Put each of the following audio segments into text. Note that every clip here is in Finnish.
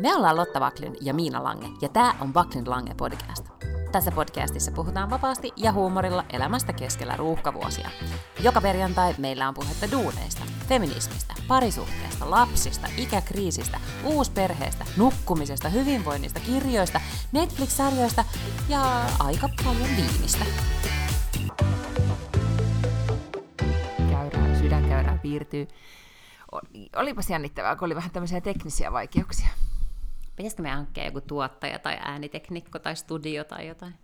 Me ollaan Lotta Vaklin ja Miina Lange, ja tämä on Vaklin Lange podcast. Tässä podcastissa puhutaan vapaasti ja huumorilla elämästä keskellä ruuhkavuosia. Joka perjantai meillä on puhetta duuneista, feminismistä, parisuhteesta, lapsista, ikäkriisistä, uusperheestä, nukkumisesta, hyvinvoinnista, kirjoista, Netflix-sarjoista ja aika paljon viinistä. Käyrää, sydänkäyrää piirtyy. Olipas jännittävää, kun oli vähän tämmöisiä teknisiä vaikeuksia. Pitäisikö me hankkia joku tuottaja tai ääniteknikko tai studio tai jotain?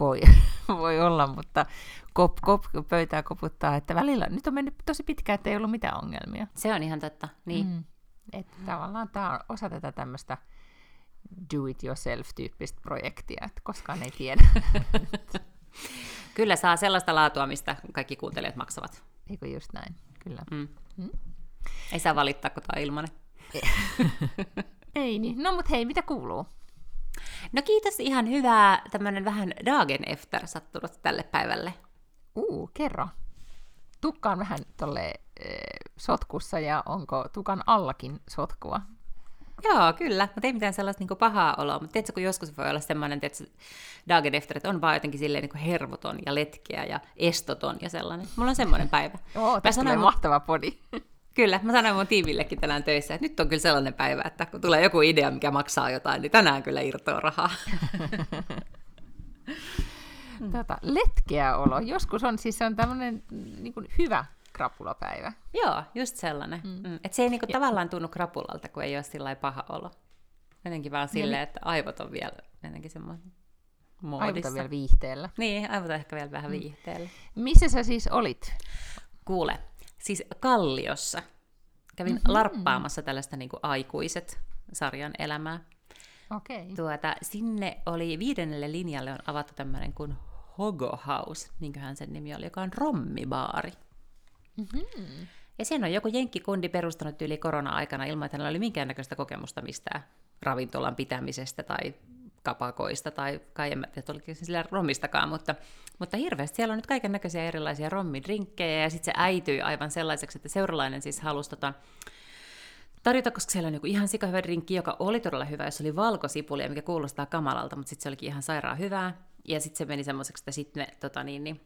Voi, voi olla, mutta kop, kop, pöytää koputtaa, että välillä nyt on mennyt tosi pitkään, että ei ollut mitään ongelmia. Se on ihan totta, niin. Mm. Että tavallaan tämä on osa tätä tämmöistä do-it-yourself-tyyppistä projektia, että koskaan ei tiedä. Kyllä saa sellaista laatua, mistä kaikki kuuntelijat maksavat. Eikö just näin, kyllä. Mm. Mm. Ei saa valittaa, kun tämä on ilmanen. Ei niin. No mut hei, mitä kuuluu? No kiitos, ihan hyvää tämmönen vähän dagen efter sattunut tälle päivälle. Uu, kerro. Tukka on vähän tolle e, sotkussa ja onko tukan allakin sotkua? Joo, kyllä, mutta ei mitään sellaista niin pahaa oloa. Mutta tiedätkö, kun joskus voi olla semmoinen, että dagen efter, että on vaan jotenkin silleen niin hervoton ja letkeä ja estoton ja sellainen. Mulla on semmoinen päivä. Joo, tässä tulee mahtava podi. Kyllä, mä sanoin mun tiimillekin tänään töissä, että nyt on kyllä sellainen päivä, että kun tulee joku idea, mikä maksaa jotain, niin tänään kyllä irtoaa rahaa. tota, letkeä olo. Joskus on siis on tämmöinen niin hyvä krapulapäivä. Joo, just sellainen. Mm. Mm. Että se ei niin kuin, tavallaan tunnu krapulalta, kun ei ole sillä paha olo. Jotenkin vaan silleen, että aivot on vielä jotenkin semmoinen muodissa. Aivot on vielä viihteellä. Niin, aivot on ehkä vielä vähän mm. viihteellä. Missä sä siis olit? Kuule, siis Kalliossa. Kävin mm-hmm. larppaamassa tällaista niin kuin aikuiset sarjan elämää. Okay. Tuota, sinne oli viidennelle linjalle on avattu tämmöinen kuin Hogo House, niinköhän sen nimi oli, joka on rommibaari. Mm-hmm. Ja siinä on joku jenkkikundi perustanut yli korona-aikana ilman, että hänellä oli minkäännäköistä kokemusta mistään ravintolan pitämisestä tai kapakoista tai kai en tiedä, oliko sillä romistakaan, mutta, mutta hirveästi siellä on nyt kaiken näköisiä erilaisia rommidrinkkejä ja sitten se äityi aivan sellaiseksi, että seuralainen siis halusi tota, tarjota, koska siellä on niin ihan sikahyvä drinkki, joka oli todella hyvä, jos oli valkosipulia, mikä kuulostaa kamalalta, mutta sitten se olikin ihan sairaan hyvää. Ja sitten se meni semmoiseksi, että sitten me tota niin, niin,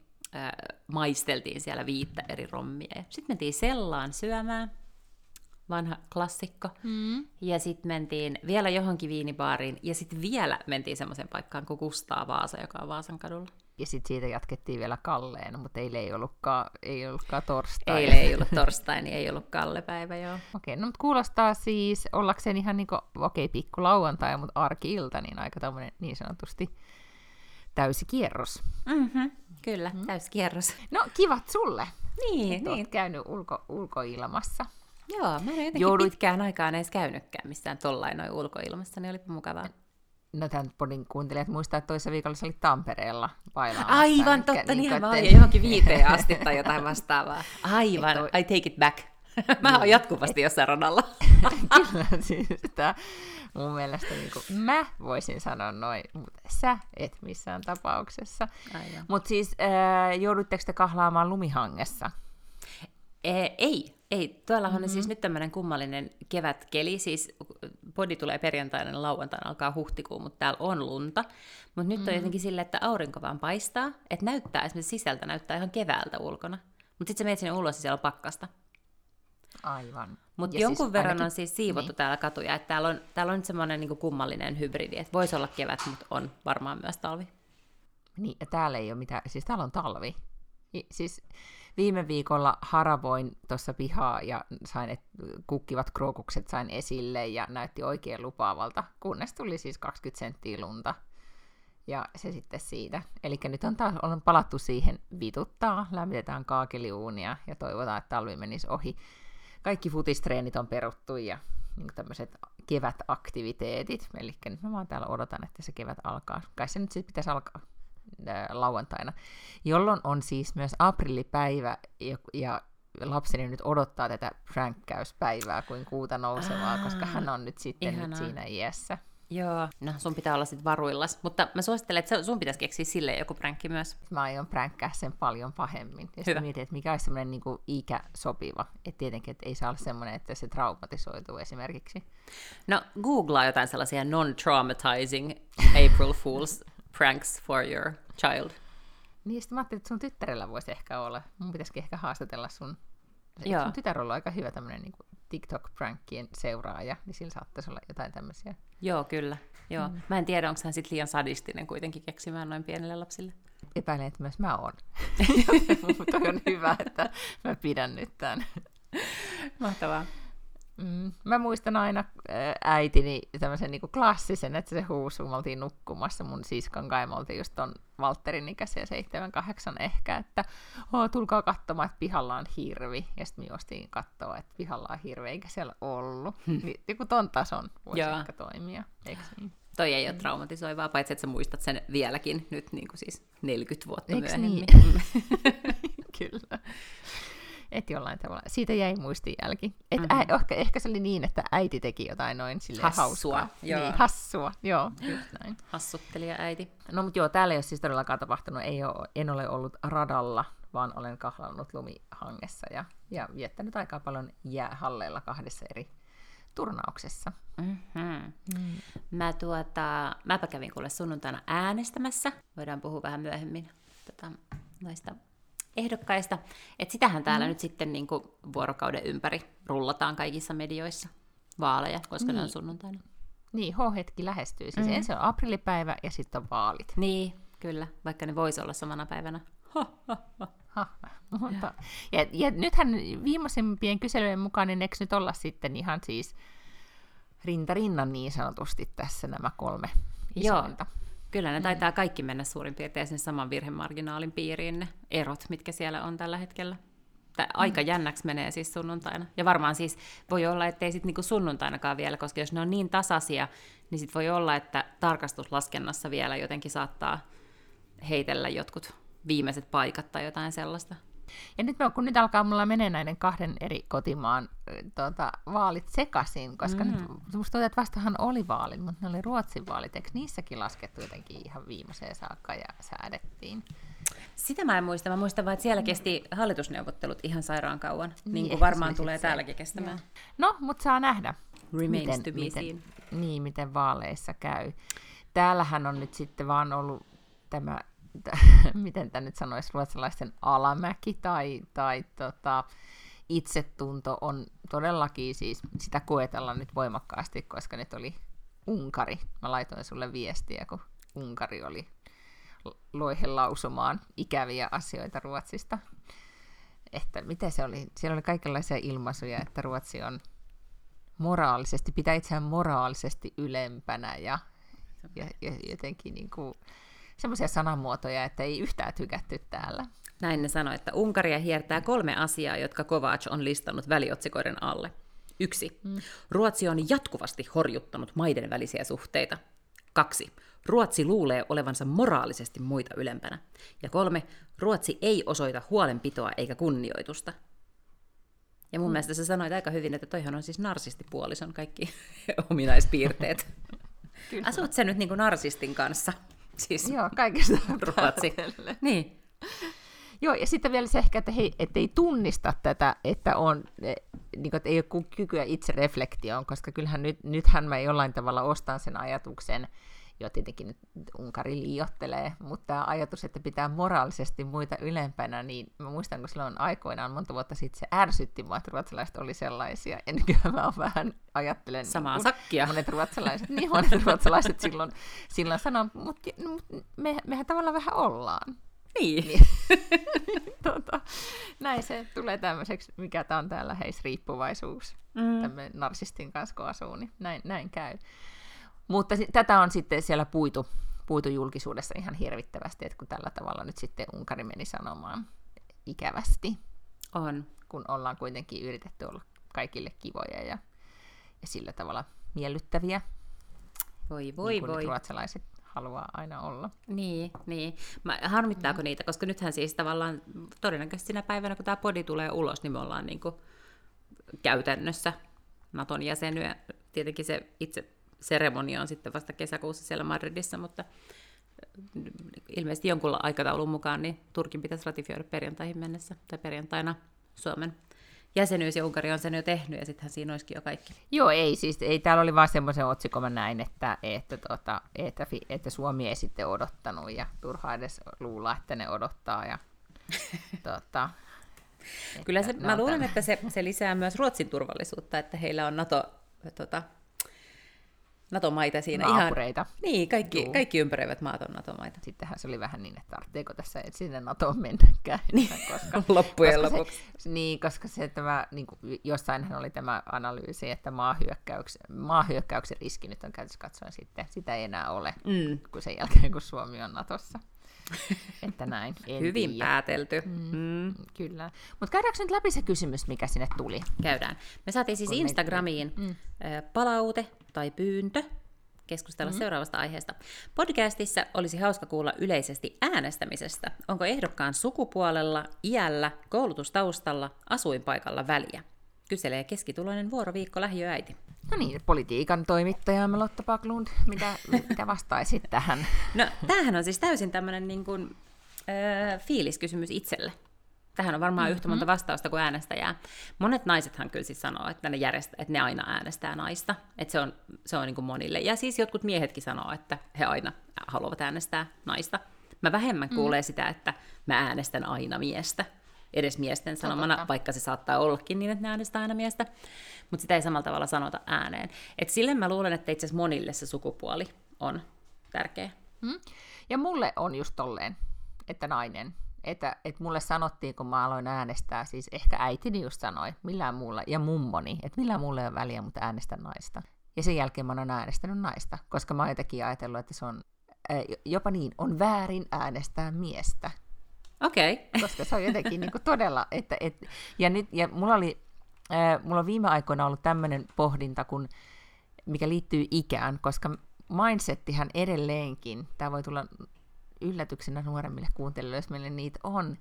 maisteltiin siellä viittä eri rommia. Sitten mentiin sellaan syömään, vanha klassikko. Mm. Ja sitten mentiin vielä johonkin viinibaariin, ja sitten vielä mentiin semmoiseen paikkaan kuin Kustaa Vaasa, joka on Vaasan kadulla. Ja sitten siitä jatkettiin vielä Kalleen, mutta eilen ei ollutkaan, ei ollutkaan torstai. Eilen ei ollut torstai, niin ei ollut Kalle-päivä, joo. Okei, no mutta kuulostaa siis ollakseen ihan niin okei, okay, pikku lauantai, mutta arki-ilta, niin aika tämmöinen niin sanotusti täysi kierros. Mm-hmm, kyllä, mm. täysi kierros. No, kivat sulle. Niin, niin. käynyt ulko, ulkoilmassa. Joo, mä en jotenkin pitkään aikaan edes käynytkään missään tollain noin ulkoilmassa, niin olipa mukavaa. No tämän podin kuuntelijat muistaa, että toisessa viikolla se oli Tampereella bailaamassa. Aivan, Mikä, totta, niin, niin mä olin johonkin viiteen asti tai jotain vastaavaa. Aivan, toi... I take it back. mä oon jatkuvasti jossain radalla. Kyllä, siis sitä mun mielestä niin kuin, mä voisin sanoa noin, mutta sä et missään tapauksessa. Mutta siis äh, joudutteko te kahlaamaan lumihangessa? Ee, ei, ei. Tuollahan mm-hmm. on siis nyt tämmöinen kummallinen kevätkeli, siis podi tulee perjantaina, lauantaina alkaa huhtikuu, mutta täällä on lunta. Mutta nyt mm-hmm. on jotenkin silleen, että aurinko vaan paistaa, että näyttää esimerkiksi sisältä, näyttää ihan keväältä ulkona. Mutta sitten sä menet sinne ulos ja siellä on pakkasta. Aivan. Mutta jonkun siis verran ainakin... on siis siivottu niin. täällä katuja, että täällä on, täällä on nyt semmoinen niin kummallinen hybridi, että voisi olla kevät, mutta on varmaan myös talvi. Niin, ja täällä ei ole mitään, siis täällä on talvi. Siis viime viikolla haravoin tuossa pihaa ja sain, et, kukkivat krookukset sain esille ja näytti oikein lupaavalta, kunnes tuli siis 20 senttiä lunta. Ja se sitten siitä. Eli nyt on taas on palattu siihen vituttaa, lämmitetään kaakeliuunia ja toivotaan, että talvi menisi ohi. Kaikki futistreenit on peruttu ja niin tämmöiset kevätaktiviteetit. Eli nyt mä vaan täällä odotan, että se kevät alkaa. Kai se nyt sitten pitäisi alkaa lauantaina, jolloin on siis myös aprillipäivä, ja, ja lapseni nyt odottaa tätä fränkkäyspäivää kuin kuuta nousevaa, Aa, koska hän on nyt sitten nyt siinä iässä. Joo, no sun pitää olla sitten varuillas. Mutta mä suosittelen, että sun pitäisi keksiä sille joku pränkki myös. Mä aion pränkkää sen paljon pahemmin. Ja sitten mietin, että mikä olisi semmoinen niin ikä sopiva. Että tietenkin, että ei saa olla semmoinen, että se traumatisoituu esimerkiksi. No, googlaa jotain sellaisia non-traumatizing April Fool's pranks for your child. Niin, sitten mä ajattelin, että sun tyttärellä voisi ehkä olla. Mun pitäisikin ehkä haastatella sun... Joo. Sun tytär on aika hyvä tämmöinen niin TikTok-prankkien seuraaja, niin sillä saattaisi olla jotain tämmöisiä. Joo, kyllä. Joo. Mm. Mä en tiedä, onko hän sitten liian sadistinen kuitenkin keksimään noin pienelle lapsille. Epäilen, että myös mä oon. Mutta on hyvä, että mä pidän nyt tämän. Mahtavaa. Mm, mä muistan aina äitini tämmöisen niin klassisen, että se huusi, kun me oltiin nukkumassa mun siskon kai, me oltiin just ton Valterin ikäisiä, seitsemän, kahdeksan ehkä, että oh, tulkaa katsomaan, että pihalla on hirvi. Ja sitten me juostiin katsoa, että pihalla on hirvi, eikä siellä ollut. Niin, niin ton tason voisi Joo. ehkä toimia, eikö niin? Toi ei ole traumatisoivaa, paitsi että sä muistat sen vieläkin nyt niin kuin siis 40 vuotta Eiks myöhemmin. Niin? Kyllä että jollain tavalla. Siitä jäi muistijälki. Et mm-hmm. ä, ehkä, ehkä se oli niin, että äiti teki jotain noin sille hassua. Hauskaa. Joo. Niin, hassua, joo, just näin. Hassuttelija äiti. No mutta joo, täällä ei ole siis todellakaan tapahtunut. Ei ole, en ole ollut radalla, vaan olen kahlannut lumihangessa ja, ja viettänyt aika paljon jäähalleilla kahdessa eri turnauksessa. Mm-hmm. Mm. Mä tuota, mäpä kävin kuule sunnuntaina äänestämässä. Voidaan puhua vähän myöhemmin tota, noista ehdokkaista. Et sitähän täällä mm. nyt sitten niin kuin vuorokauden ympäri rullataan kaikissa medioissa vaaleja, koska niin. ne on niin. sunnuntaina. Niin, H-hetki lähestyy. Siis mm. ensin on aprillipäivä ja sitten on vaalit. Niin, kyllä, vaikka ne voisi olla samana päivänä. Ha, ha, ha. Ha, mutta, ja, ja nythän viimeisimpien kyselyjen mukaan, niin eikö nyt olla sitten ihan siis rintarinnan niin sanotusti tässä nämä kolme isointa? Joo. Kyllä ne mm. taitaa kaikki mennä suurin piirtein sen saman virhemarginaalin piiriin, ne erot, mitkä siellä on tällä hetkellä. Tää aika mm. jännäksi menee siis sunnuntaina. Ja varmaan siis voi olla, ettei sitten niinku sunnuntainakaan vielä, koska jos ne on niin tasaisia, niin sitten voi olla, että tarkastuslaskennassa vielä jotenkin saattaa heitellä jotkut viimeiset paikat tai jotain sellaista. Ja nyt kun nyt alkaa mulla menee näiden kahden eri kotimaan tuota, vaalit sekaisin, koska mm. nyt musta tuntuu, että vastahan oli vaalit, mutta ne oli Ruotsin vaalit. Eikö niissäkin laskettu jotenkin ihan viimeiseen saakka ja säädettiin? Sitä mä en muista. Mä muistan vaan, että siellä kesti hallitusneuvottelut ihan sairaan kauan, niin, niin kuin varmaan tulee täälläkin kestämään. Ja. No, mutta saa nähdä. Remains miten, to be miten, seen. Niin, miten vaaleissa käy. Täällähän on nyt sitten vaan ollut tämä miten tämä nyt sanoisi, ruotsalaisten alamäki tai, tai tota, itsetunto on todellakin siis, sitä koetellaan nyt voimakkaasti, koska nyt oli Unkari. Mä laitoin sulle viestiä, kun Unkari oli loihe lausumaan ikäviä asioita Ruotsista. Että miten se oli? Siellä oli kaikenlaisia ilmaisuja, että Ruotsi on moraalisesti, pitää itseään moraalisesti ylempänä ja, ja, ja jotenkin niin kuin, semmoisia sanamuotoja, että ei yhtään tykätty täällä. Näin ne sanoi, että Unkaria hiertää kolme asiaa, jotka Kovac on listannut väliotsikoiden alle. Yksi. Mm. Ruotsi on jatkuvasti horjuttanut maiden välisiä suhteita. Kaksi. Ruotsi luulee olevansa moraalisesti muita ylempänä. Ja kolme. Ruotsi ei osoita huolenpitoa eikä kunnioitusta. Ja mun mm. mielestä sä sanoit aika hyvin, että toihan on siis narsistipuolison kaikki ominaispiirteet. Asut sä nyt niin kuin narsistin kanssa? Siis Joo, kaikesta Ruotsi. niin. Joo, ja sitten vielä se ehkä, että he ei tunnista tätä, että, on, e, niin kuin, että ei ole kykyä itse reflektioon, koska kyllähän nyt, nythän mä jollain tavalla ostan sen ajatuksen, jo tietenkin nyt Unkari liiottelee, mutta tämä ajatus, että pitää moraalisesti muita ylempänä, niin mä muistan, kun silloin aikoinaan monta vuotta sitten se ärsytti mua, että ruotsalaiset oli sellaisia, ja nykyään mä vähän ajattelen... Samaa niin, sakkia. Monet ruotsalaiset, niin monet ruotsalaiset silloin, silloin sanoo, mutta mut, me, mehän tavallaan vähän ollaan. Niin. niin. tota, näin se tulee tämmöiseksi, mikä tämä on täällä heis riippuvaisuus. Mm. Tämmöinen narsistin kanssa, kun asuu, niin näin, näin käy. Mutta tätä on sitten siellä puitu, puitu julkisuudessa ihan hirvittävästi, että kun tällä tavalla nyt sitten Unkari meni sanomaan ikävästi. On. Kun ollaan kuitenkin yritetty olla kaikille kivoja ja, ja sillä tavalla miellyttäviä. Voi voi niin voi. ruotsalaiset haluaa aina olla. Niin, niin. Mä, harmittaako mm. niitä, koska nythän siis tavallaan todennäköisesti sinä päivänä, kun tämä podi tulee ulos, niin me ollaan niin kuin käytännössä Naton jäsenyä. Tietenkin se itse seremonia on sitten vasta kesäkuussa siellä Madridissa, mutta ilmeisesti jonkun aikataulun mukaan niin Turkin pitäisi ratifioida perjantaihin mennessä, tai perjantaina Suomen jäsenyys, ja Unkari on sen jo tehnyt, ja sittenhän siinä olisikin jo kaikki. Joo, ei siis, ei, täällä oli vaan semmoisen otsikon mä näin, että, että, tota, että, että Suomi ei sitten odottanut, ja turha edes luulla, että ne odottaa, ja tota, Kyllä se, mä luulen, että se, se lisää myös Ruotsin turvallisuutta, että heillä on NATO, tota, NATO-maita siinä. Naapureita. Ihan, niin, kaikki, kaikki ympäröivät maat on NATO-maita. Sittenhän se oli vähän niin, että tarvitseeko tässä et sinne NATOon mennäkään. Niin, koska, loppujen koska lopuksi. Se, niin, koska se, tämä, niin kuin, jossainhan oli tämä analyysi, että maahyökkäyksen, maahyökkäyksen riski nyt on käytössä katsoen sitten, sitä ei enää ole, mm. kun sen jälkeen, kun Suomi on Natossa. että näin. En Hyvin tiedä. päätelty. Mm, mm. Kyllä. Mutta käydäänkö nyt läpi se kysymys, mikä sinne tuli? Käydään. Me saatiin siis Kun Instagramiin mm. palaute tai pyyntö keskustella mm-hmm. seuraavasta aiheesta. Podcastissa olisi hauska kuulla yleisesti äänestämisestä. Onko ehdokkaan sukupuolella, iällä, koulutustaustalla, asuinpaikalla väliä? Kyselee keskituloinen vuoroviikko lähiöäiti. No niin, politiikan toimittaja Lotta Paklund, mitä, mitä vastaisit tähän? No, tämähän on siis täysin tämmöinen niin kuin, äh, fiiliskysymys itselle. Tähän on varmaan mm-hmm. yhtä monta vastausta kuin äänestäjää. Monet naisethan kyllä siis sanoo, että ne, järjestä, että ne aina äänestää naista. Että se on, se on niin kuin monille. Ja siis jotkut miehetkin sanoo, että he aina haluavat äänestää naista. Mä vähemmän mm. kuulee sitä, että mä äänestän aina miestä. Edes miesten sanomana, Totta. vaikka se saattaa ollakin niin, että ne äänestää aina miestä mutta sitä ei samalla tavalla sanota ääneen. Et sille mä luulen, että itse asiassa monille se sukupuoli on tärkeä. Hmm. Ja mulle on just tolleen, että nainen. Että, että mulle sanottiin, kun mä aloin äänestää, siis ehkä äitini just sanoi, millään muulla, ja mummoni, että millään mulle ei ole väliä, mutta äänestän naista. Ja sen jälkeen mä oon äänestänyt naista, koska mä oon jotenkin ajatellut, että se on jopa niin, on väärin äänestää miestä. Okei. Okay. Koska se on jotenkin niin kuin todella, että, et, ja, nyt, ja mulla oli mulla on viime aikoina ollut tämmöinen pohdinta, kun, mikä liittyy ikään, koska mindsettihän edelleenkin, tämä voi tulla yllätyksenä nuoremmille kuuntelijoille, jos meille niitä on,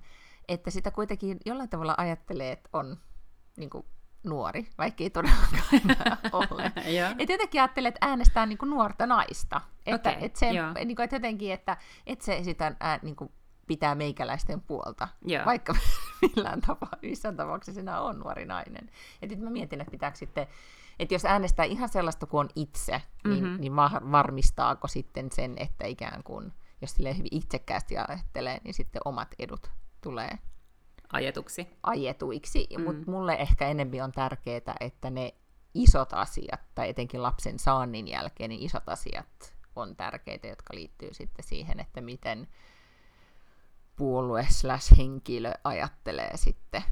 että sitä kuitenkin jollain tavalla ajattelee, että on niin kuin, nuori, vaikka ei todellakaan ole. että jotenkin ajattelee, että äänestää niin kuin nuorta naista. Että, okay, että, se, niin kuin, että jotenkin, että, että se sitä ää, niin kuin, pitää meikäläisten puolta, Joo. vaikka millään tapaa, missään tapauksessa sinä on nuori nainen. Et nyt mä mietin, että pitääkö sitten, että jos äänestää ihan sellaista kuin on itse, niin, mm-hmm. niin varmistaako sitten sen, että ikään kuin, jos sille hyvin itsekkäästi ajattelee, niin sitten omat edut tulee ajetuksi. ajetuiksi. Mm. Mutta mulle ehkä enemmän on tärkeää, että ne isot asiat, tai etenkin lapsen saannin jälkeen, niin isot asiat on tärkeitä, jotka liittyy sitten siihen, että miten puolue slash henkilö ajattelee sitten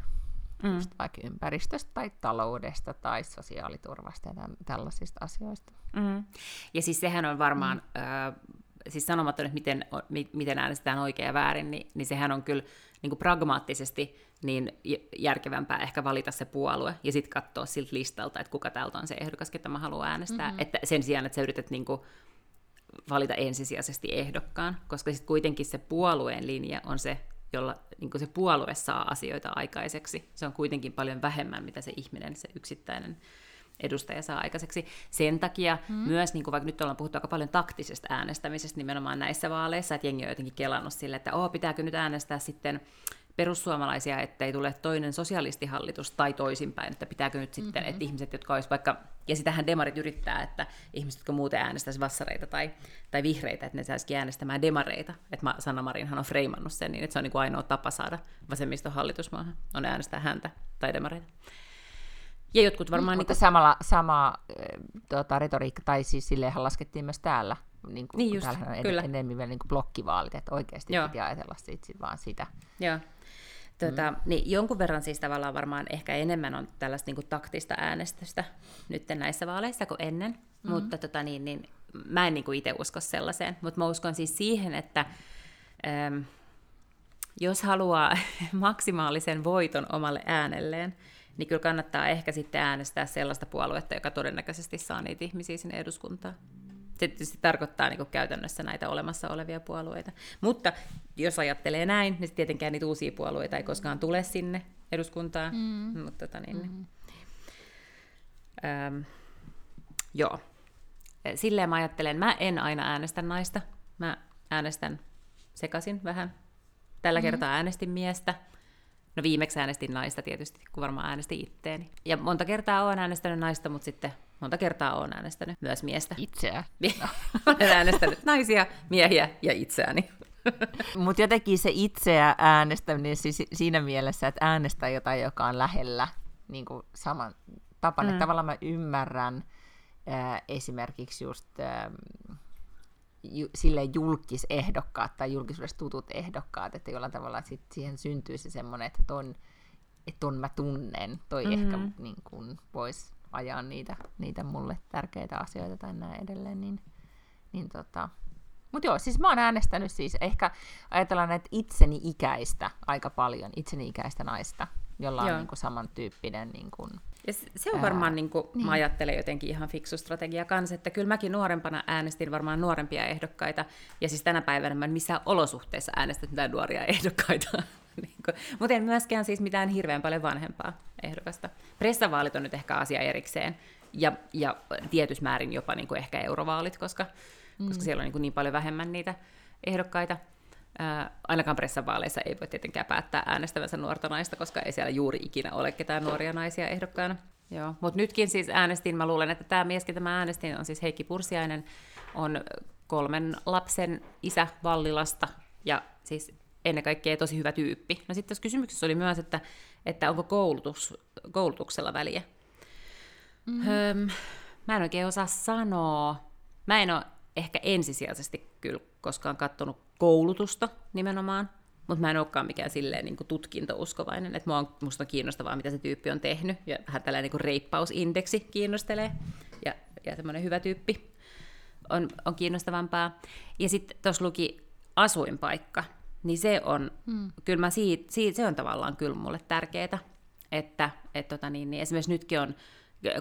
mm. just vaikka ympäristöstä tai taloudesta tai sosiaaliturvasta ja tällaisista asioista. Mm. Ja siis sehän on varmaan, mm. äh, siis sanomatta nyt miten, miten äänestetään oikein ja väärin, niin, niin sehän on kyllä niin kuin pragmaattisesti niin järkevämpää ehkä valita se puolue ja sitten katsoa siltä listalta, että kuka täältä on se ehdokas, ketä mä haluan äänestää. Mm-hmm. Että sen sijaan, että sä yrität niin kuin valita ensisijaisesti ehdokkaan, koska sitten kuitenkin se puolueen linja on se, jolla niin se puolue saa asioita aikaiseksi. Se on kuitenkin paljon vähemmän, mitä se ihminen, se yksittäinen edustaja saa aikaiseksi. Sen takia hmm. myös, niin kuin vaikka nyt ollaan puhuttu aika paljon taktisesta äänestämisestä nimenomaan näissä vaaleissa, että jengi on jotenkin kelannut sille, että oh, pitääkö nyt äänestää sitten perussuomalaisia, ettei tule toinen sosialistihallitus tai toisinpäin, että pitääkö nyt sitten, mm-hmm. että ihmiset, jotka olisi vaikka, ja sitähän demarit yrittää, että ihmiset, jotka muuten äänestäisi vassareita tai, tai vihreitä, että ne saisikin äänestämään demareita, että Sanna Marinhan on freimannut sen niin, että se on niin kuin ainoa tapa saada vasemmiston hallitusmaahan, on äänestää häntä tai demareita. Ja jotkut varmaan... Mm, niin, mutta kuin... samalla, sama tuota, retoriikka, tai siis silleenhan laskettiin myös täällä, niin, kuin, niin just, on kyllä. enemmän vielä niin kuin blokkivaalit, että oikeasti Joo. piti ajatella sit, sit vaan sitä. Joo. Tota, mm. niin jonkun verran siis tavallaan varmaan ehkä enemmän on tällaista niin kuin taktista äänestystä nyt näissä vaaleissa kuin ennen, mm. mutta tota, niin, niin, mä en niin itse usko sellaiseen, mutta mä uskon siis siihen, että äm, jos haluaa maksimaalisen voiton omalle äänelleen, niin kyllä kannattaa ehkä sitten äänestää sellaista puoluetta, joka todennäköisesti saa niitä ihmisiä sinne eduskuntaan. Se tietysti tarkoittaa niin käytännössä näitä olemassa olevia puolueita. Mutta jos ajattelee näin, niin tietenkään niitä uusia puolueita ei koskaan tule sinne eduskuntaan. Mm. Mutta tota niin, mm. ähm, joo. silleen mä ajattelen, mä en aina äänestä naista. Mä äänestän sekaisin vähän. Tällä mm-hmm. kertaa äänestin miestä. No viimeksi äänestin naista tietysti, kun varmaan äänestin itteeni. Ja monta kertaa olen äänestänyt naista, mutta sitten monta kertaa olen äänestänyt myös miestä. Itseä? olen äänestänyt naisia, miehiä ja itseäni. Mutta jotenkin se itseä äänestäminen siis siinä mielessä, että äänestää jotain, joka on lähellä niin kuin saman tapan. Mm. Että tavallaan mä ymmärrän äh, esimerkiksi just äh, ju, sille julkisehdokkaat tai julkisuudessa tutut ehdokkaat, että jollain tavalla sit siihen syntyy se semmoinen, että ton, että ton mä tunnen, toi mm-hmm. ehkä niin kuin, voisi ajaa niitä, niitä mulle tärkeitä asioita tai näin edelleen, niin, niin tota, mutta joo, siis mä oon äänestänyt siis ehkä, ajatellaan näitä itseni ikäistä aika paljon, itseni ikäistä naista, jolla joo. on niin kuin samantyyppinen niin kuin, ja se on varmaan, niin kuin, niin. mä ajattelen jotenkin ihan fiksu strategia kanssa, että kyllä mäkin nuorempana äänestin varmaan nuorempia ehdokkaita, ja siis tänä päivänä mä en missään olosuhteessa äänestänyt mitään nuoria ehdokkaita. niin Mutta en myöskään siis mitään hirveän paljon vanhempaa ehdokasta. Pressavaalit on nyt ehkä asia erikseen, ja, ja tietysmäärin jopa niin kuin ehkä eurovaalit, koska, mm. koska siellä on niin, kuin niin paljon vähemmän niitä ehdokkaita. Ää, ainakaan pressavaaleissa ei voi tietenkään päättää äänestävänsä nuorta naista, koska ei siellä juuri ikinä ole ketään nuoria naisia ehdokkaana. Joo. Mutta nytkin siis äänestin, mä luulen, että tämä mieskin tämä äänestin on siis Heikki Pursiainen, on kolmen lapsen isä Vallilasta ja siis ennen kaikkea tosi hyvä tyyppi. No sitten tässä kysymyksessä oli myös, että, että onko koulutus, koulutuksella väliä. Mm-hmm. Höm, mä en oikein osaa sanoa. Mä en ole ehkä ensisijaisesti kyllä koskaan katsonut koulutusta nimenomaan, mutta mä en olekaan mikään silleen niin tutkintouskovainen, että mua musta on kiinnostavaa, mitä se tyyppi on tehnyt, ja vähän tällainen niin reippausindeksi kiinnostelee, ja, ja semmoinen hyvä tyyppi on, on kiinnostavampaa. Ja sitten tuossa luki asuinpaikka, niin se on, hmm. kyllä mä siitä, siitä, se on tavallaan kyllä mulle tärkeää, että et tota niin, niin esimerkiksi nytkin on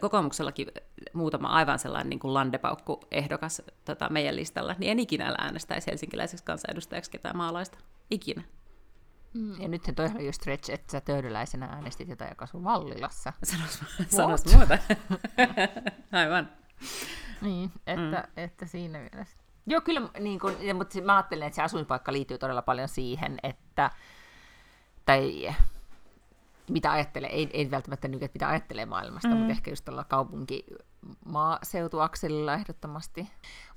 kokoomuksellakin muutama aivan sellainen niin kuin landepaukku ehdokas tota, meidän listalla, niin en ikinä äänestäisi helsinkiläiseksi kansanedustajaksi ketään maalaista. Ikinä. Mm. Ja nyt se toihan just stretch, että sä töydyläisenä äänestit jotain, joka sun Vallilassa. Sanois, sanois muuta. aivan. Niin, että, mm. että siinä mielessä. Joo, kyllä, niin kun, mutta mä ajattelen, että se asuinpaikka liittyy todella paljon siihen, että, tai mitä ajattelee, ei, ei välttämättä nyt, että mitä ajattelee maailmasta, mm. mutta ehkä just tuolla kaupunki maaseutuakselilla ehdottomasti.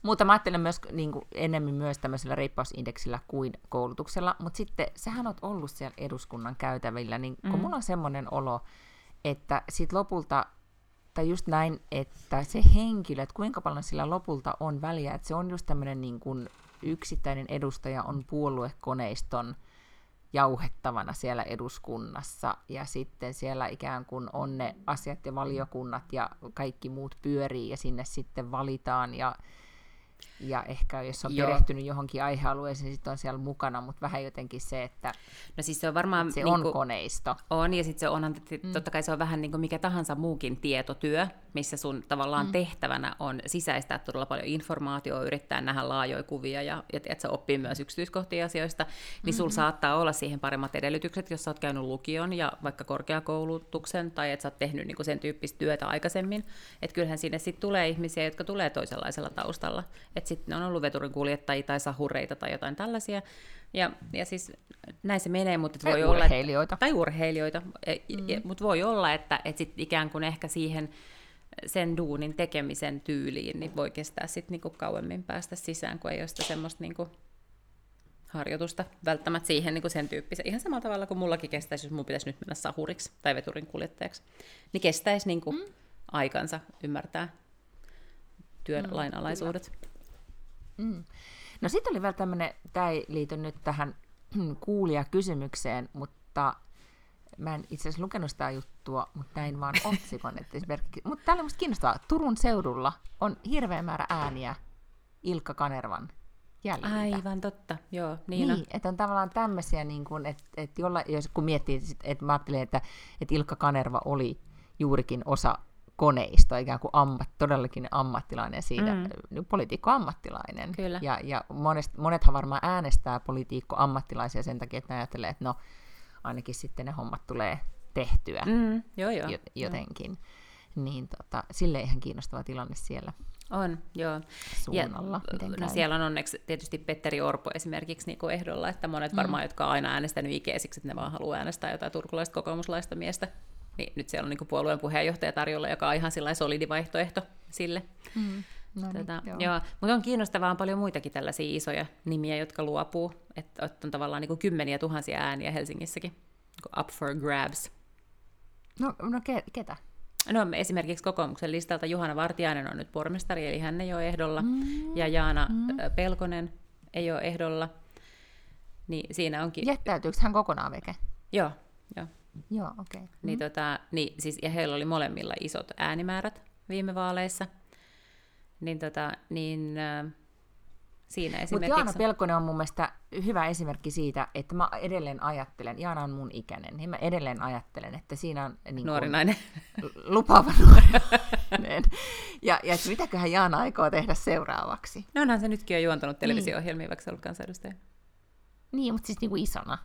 Mutta mä ajattelen myös niin kuin enemmän myös tämmöisellä reippausindeksillä kuin koulutuksella, mutta sitten sähän on ollut siellä eduskunnan käytävillä, niin kun mm. mulla on semmoinen olo, että sit lopulta, tai just näin, että se henkilö, että kuinka paljon sillä lopulta on väliä, että se on just tämmöinen niin kuin yksittäinen edustaja on puoluekoneiston jauhettavana siellä eduskunnassa. Ja sitten siellä ikään kuin on ne asiat ja valiokunnat ja kaikki muut pyörii ja sinne sitten valitaan. Ja ja ehkä jos on Joo. perehtynyt johonkin aihealueeseen, niin sitten on siellä mukana, mutta vähän jotenkin se, että no siis se on varmaan se niin on koneisto. On, ja sitten se onhan, mm. totta kai se on vähän niin kuin mikä tahansa muukin tietotyö, missä sun tavallaan mm. tehtävänä on sisäistää todella paljon informaatiota, yrittää nähdä laajoja kuvia ja, ja että se oppii myös yksityiskohtia asioista, niin mm-hmm. sulla saattaa olla siihen paremmat edellytykset, jos sä oot käynyt lukion ja vaikka korkeakoulutuksen, tai että sä oot tehnyt niin kuin sen tyyppistä työtä aikaisemmin, että kyllähän sinne sitten tulee ihmisiä, jotka tulee toisenlaisella taustalla, että sitten ne on ollut veturin kuljettajia tai sahureita tai jotain tällaisia. Ja, ja siis näin se menee, mutta tai voi urheilijoita. olla... Tai urheilijoita. E, mm. Mutta voi olla, että, että sit ikään kuin ehkä siihen sen duunin tekemisen tyyliin niin voi kestää sitten niinku kauemmin päästä sisään, kun ei ole sitä semmoista niinku harjoitusta välttämättä siihen niinku sen tyyppisen. Ihan samalla tavalla kuin mullakin kestäisi, jos mun pitäisi nyt mennä sahuriksi tai veturin kuljettajaksi. Niin kestäisi niinku mm. aikansa ymmärtää työn mm, lainalaisuudet. Kyllä. Mm. No sitten oli vielä tämmöinen, tämä ei liity nyt tähän kuulijakysymykseen, mutta mä en itse asiassa lukenut sitä juttua, mutta näin vaan otsikon. Että esimerkiksi, mutta tämä oli musta kiinnostavaa. Turun seudulla on hirveä määrä ääniä Ilkka Kanervan jäljiltä. Aivan totta, joo. Niin, niin että on tavallaan tämmöisiä, niin kuin, että, että jolla, jos, kun miettii, että mä ajattelin, että, että Ilkka Kanerva oli juurikin osa koneisto, ikään kuin ammat, todellakin ammattilainen siitä, mm. poliitikko-ammattilainen. Kyllä. Ja, ja monest, monethan varmaan äänestää poliitikko-ammattilaisia sen takia, että ne ajattelee, että no ainakin sitten ne hommat tulee tehtyä mm. joo, joo. jotenkin. niin tota, sille ihan kiinnostava tilanne siellä On, joo. suunnalla. miten no siellä on onneksi tietysti Petteri Orpo esimerkiksi niin kuin ehdolla, että monet varmaan, jotka on aina äänestänyt ikeisiksi, että ne vaan haluaa äänestää jotain turkulaista kokoomuslaista miestä, niin nyt siellä on niin puolueen puheenjohtaja tarjolla, joka on ihan solidi vaihtoehto sille. Mm. No niin, Tätä, joo. joo. Mutta on kiinnostavaa on paljon muitakin tällaisia isoja nimiä, jotka luopuu, että on tavallaan niin kuin kymmeniä tuhansia ääniä Helsingissäkin, niin kuin up for grabs. No, no ke, ketä? No esimerkiksi kokoomuksen listalta Juhana Vartiainen on nyt pormestari, eli hän ei ole ehdolla, mm. ja Jaana mm. Pelkonen ei ole ehdolla. Niin siinä onkin... Jättäytyykö hän kokonaan veke? Joo, joo. Joo, okei. Okay. Niin, tota, niin, siis, ja heillä oli molemmilla isot äänimäärät viime vaaleissa. Niin, tota, niin äh, siinä Mutta esimerkiksi... Jaana Pelkonen on mun mielestä hyvä esimerkki siitä, että mä edelleen ajattelen, Jaana on mun ikäinen, niin mä edelleen ajattelen, että siinä on niin Nuori nainen. lupaava nuori nainen. Ja, ja että mitäköhän Jaana aikoo tehdä seuraavaksi. No onhan se nytkin jo juontanut televisio-ohjelmia, vaikka se ollut kansanedustaja. Niin, mutta siis niin kuin isona.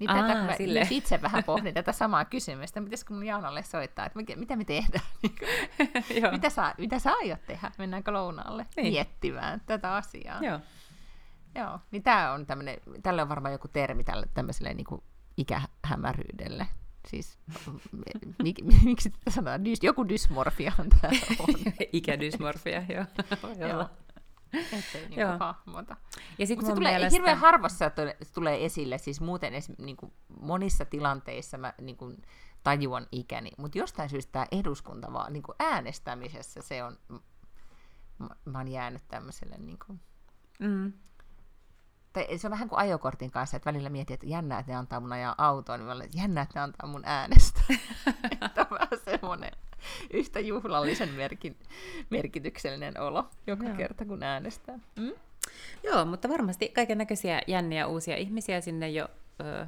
Niin Aa, tätä, mä silleen. nyt itse vähän pohdin tätä samaa kysymystä. Pitäisikö mun Jaanalle soittaa, että mikä, mitä me tehdään? Joo. mitä, sä, mitä sä aiot tehdä? Mennäänkö lounaalle Niin. miettimään tätä asiaa? Joo. Joo. Niin tää on tämmönen, tällä on varmaan joku termi tälle tämmöiselle niin kuin ikähämäryydelle. Siis mik, miksi tätä sanotaan? Dys, joku dysmorfiahan tämä on. Ikädysmorfia, joo. Joo. Ettei niinku Joo. hahmota. Ja Mutta se tulee mielestä... hirveän harvassa että se tulee esille, siis muuten esim, niin kuin monissa tilanteissa mä niin kuin tajuan ikäni, mutta jostain syystä tämä eduskunta vaan niin kuin äänestämisessä se on, mä, mä oon jäänyt tämmöiselle niin kuin, Mm. tai se on vähän kuin ajokortin kanssa, että välillä mietin, että jännää, että ne antaa mun ajaa autoon, niin mä olen, että jännää, että ne antaa mun äänestä. Että on vähän semmoinen yhtä juhlallisen merkin, merkityksellinen olo joka Joo. kerta, kun äänestää. Mm? Joo, mutta varmasti kaiken näköisiä jänniä uusia ihmisiä sinne jo ö,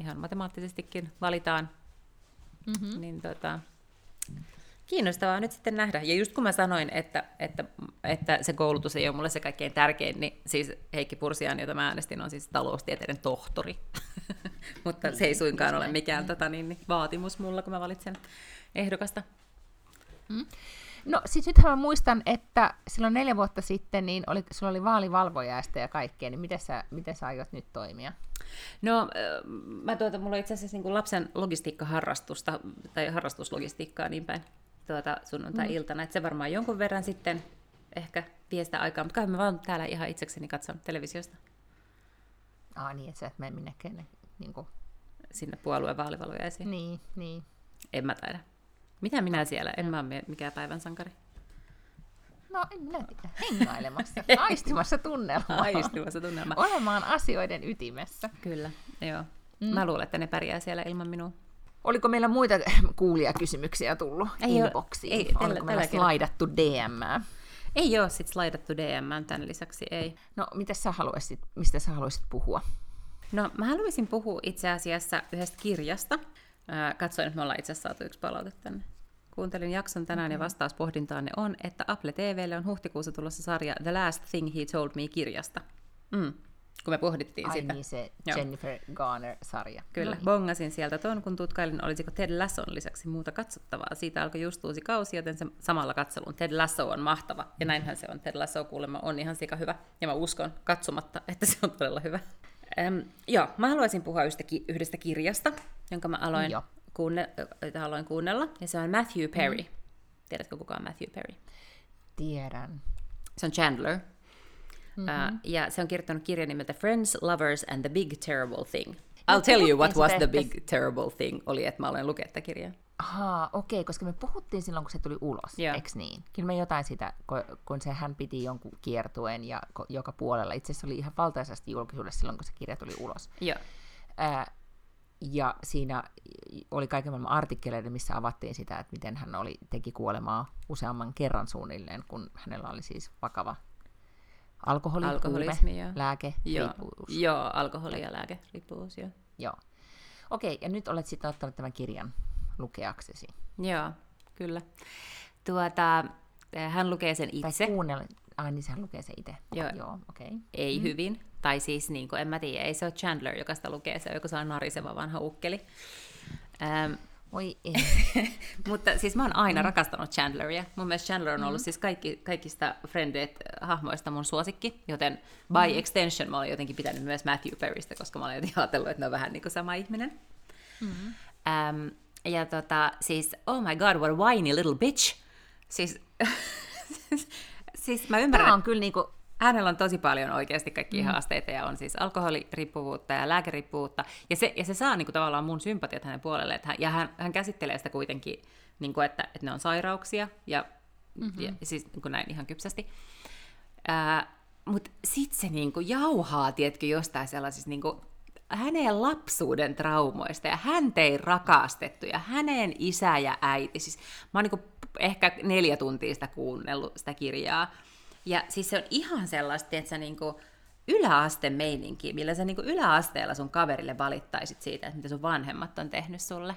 ihan matemaattisestikin valitaan. Mm-hmm. Niin tota, kiinnostavaa nyt sitten nähdä. Ja just kun mä sanoin, että, että, että se koulutus ei ole mulle se kaikkein tärkein, niin siis Heikki Pursiaan, jota mä äänestin, on siis taloustieteiden tohtori. Mutta se ei suinkaan ole mikään tota, niin, niin, vaatimus mulla, kun mä valitsen ehdokasta. No siis nythän mä muistan, että silloin neljä vuotta sitten niin oli, sulla oli vaalivalvojaista ja kaikkea, niin miten sä, miten sä aiot nyt toimia? No, mä tuota, mulla on itse asiassa niin lapsen logistiikkaharrastusta, tai harrastuslogistiikkaa niin päin tuota, sunnuntai-iltana, että se varmaan jonkun verran sitten ehkä vie sitä aikaa, mutta kai mä vaan täällä ihan itsekseni katson televisiosta Aa niin, että sä et mene minnekään. Niin, kuin, sinne puolueen vaalivalvojaisiin. niin, niin. En mä taida. Mitä minä siellä? En mä ole mi- mikään päivän sankari. No en minä tiedä. Hengailemassa, aistimassa tunnelmaa. Aistimassa tunnelma. Olemaan asioiden ytimessä. Kyllä, joo. Mm. Mä luulen, että ne pärjää siellä ilman minua. Oliko meillä muita kuulijakysymyksiä tullut Ei inboxiin? ei, tällä- Oliko meillä tällä slaidattu DM? Ei ole sit slaidattu DM tämän lisäksi, ei. No, mitä sä haluaisit, mistä sä haluaisit puhua? No, mä haluaisin puhua itse asiassa yhdestä kirjasta. Ää, Katsoin, että me ollaan itse asiassa saatu yksi palaute tänne. Kuuntelin jakson tänään ja vastaus pohdintaanne on, että Apple TVlle on huhtikuussa tulossa sarja The Last Thing He Told Me kirjasta. Mm. Kun me pohdittiin Ai sitä. niin, se Joo. Jennifer Garner-sarja. Kyllä, No niin. bongasin sieltä ton, kun tutkailin, olisiko Ted Lasson lisäksi muuta katsottavaa. Siitä alkoi just uusi kausi, joten se samalla katselun. Ted Lasso on mahtava, ja näinhän se on. Ted Lasso kuulemma on ihan sika hyvä, ja mä uskon katsomatta, että se on todella hyvä. Ähm, joo, mä haluaisin puhua yhdestä, ki- yhdestä kirjasta, jonka mä aloin, Joo. kuunne- jota aloin kuunnella, ja se on Matthew Perry. Mm. Tiedätkö kuka on Matthew Perry? Tiedän. Se on Chandler. Mm-hmm. Uh, ja se on kirjoittanut kirjan nimeltä Friends, Lovers and the Big Terrible Thing. I'll tell you what was the big terrible thing, oli, että mä olen lukea tätä kirjaa. Ahaa, okei, koska me puhuttiin silloin, kun se tuli ulos, Joo. eikö niin? Kyllä me jotain sitä, kun, kun se hän piti jonkun kiertueen ja ko- joka puolella. Itse asiassa oli ihan valtaisasti julkisuudessa silloin, kun se kirja tuli ulos. Joo. Ää, ja siinä oli kaiken maailman artikkeleita, missä avattiin sitä, että miten hän oli, teki kuolemaa useamman kerran suunnilleen, kun hänellä oli siis vakava alkoholi, Alkoholismi, huume, joo. lääke, Joo, riippuvuus. joo, alkoholi ja lääke, riippuvuus, joo. Joo. Okei, ja nyt olet sitten ottanut tämän kirjan lukeaksesi. Joo, kyllä. Tuota, eh, hän lukee sen Tai itse, kuunnella. Ai niin, sehän lukee se itse. Joo. Joo, okei. Okay. ei mm. hyvin. Tai siis, niin kuin, en mä tiedä, ei se ole Chandler, joka sitä lukee, se on joku sellainen nariseva vanha ukkeli. Ähm, Oi ei. Mutta siis mä oon aina mm. rakastanut Chandleria. Mun mielestä Chandler on ollut mm. siis kaikki, kaikista Friendit-hahmoista mun suosikki, joten by mm. extension mä olen jotenkin pitänyt myös Matthew Perrystä, koska mä olen jotenkin ajatellut, että ne on vähän niin kuin sama ihminen. Mm. Um, ja tota, siis, oh my god, what a whiny little bitch. Siis, siis mä ymmärrän, Tämä on kyllä niinku hänellä on tosi paljon oikeasti kaikkia mm. haasteita ja on siis alkoholiriippuvuutta ja lääkeriippuvuutta. Ja se, ja se saa niin kuin, tavallaan mun sympatiat hänen puolelle. Että hän, ja hän, hän käsittelee sitä kuitenkin, niin kuin, että, että ne on sairauksia ja, mm-hmm. ja siis niin kuin näin ihan kypsästi. Mutta sitten se niin kuin, jauhaa, tiedätkö, jostain sellaisista niin kuin, hänen lapsuuden traumoista ja hän ei rakastettu ja hänen isä ja äiti. Siis mä oon niin ehkä neljä tuntia sitä kuunnellut sitä kirjaa. Ja siis se on ihan sellaista, että sä niinku yläaste meininki, millä sä niinku yläasteella sun kaverille valittaisit siitä, että mitä sun vanhemmat on tehnyt sulle.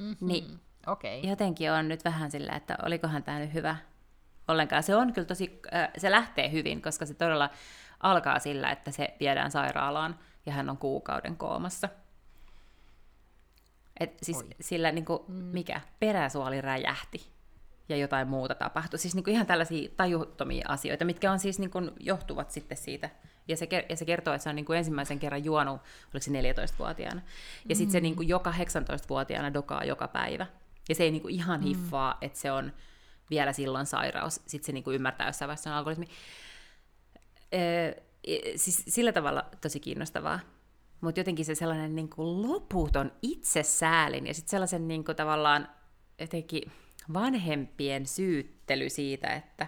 Mm-hmm. Niin okay. jotenkin on nyt vähän sillä, että olikohan tämä nyt hyvä ollenkaan. Se on kyllä tosi, äh, se lähtee hyvin, koska se todella alkaa sillä, että se viedään sairaalaan ja hän on kuukauden koomassa. Et siis Oi. sillä niin kuin, mm. mikä, peräsuoli räjähti ja jotain muuta tapahtui. Siis niin kuin ihan tällaisia tajuttomia asioita, mitkä on siis niin kuin johtuvat sitten siitä. Ja se, ja se kertoo, että se on niin kuin ensimmäisen kerran juonut, oliko se 14-vuotiaana. Ja mm. sitten se niin kuin joka 18-vuotiaana dokaa joka päivä. Ja se ei niin kuin ihan mm. hiffaa, että se on vielä silloin sairaus. Sitten se niin kuin ymmärtää jossain vaiheessa on alkoholismi. Siis sillä tavalla tosi kiinnostavaa. Mutta jotenkin se sellainen niin kuin loputon itsesäälin ja sitten sellaisen niin kuin tavallaan jotenkin vanhempien syyttely siitä, että,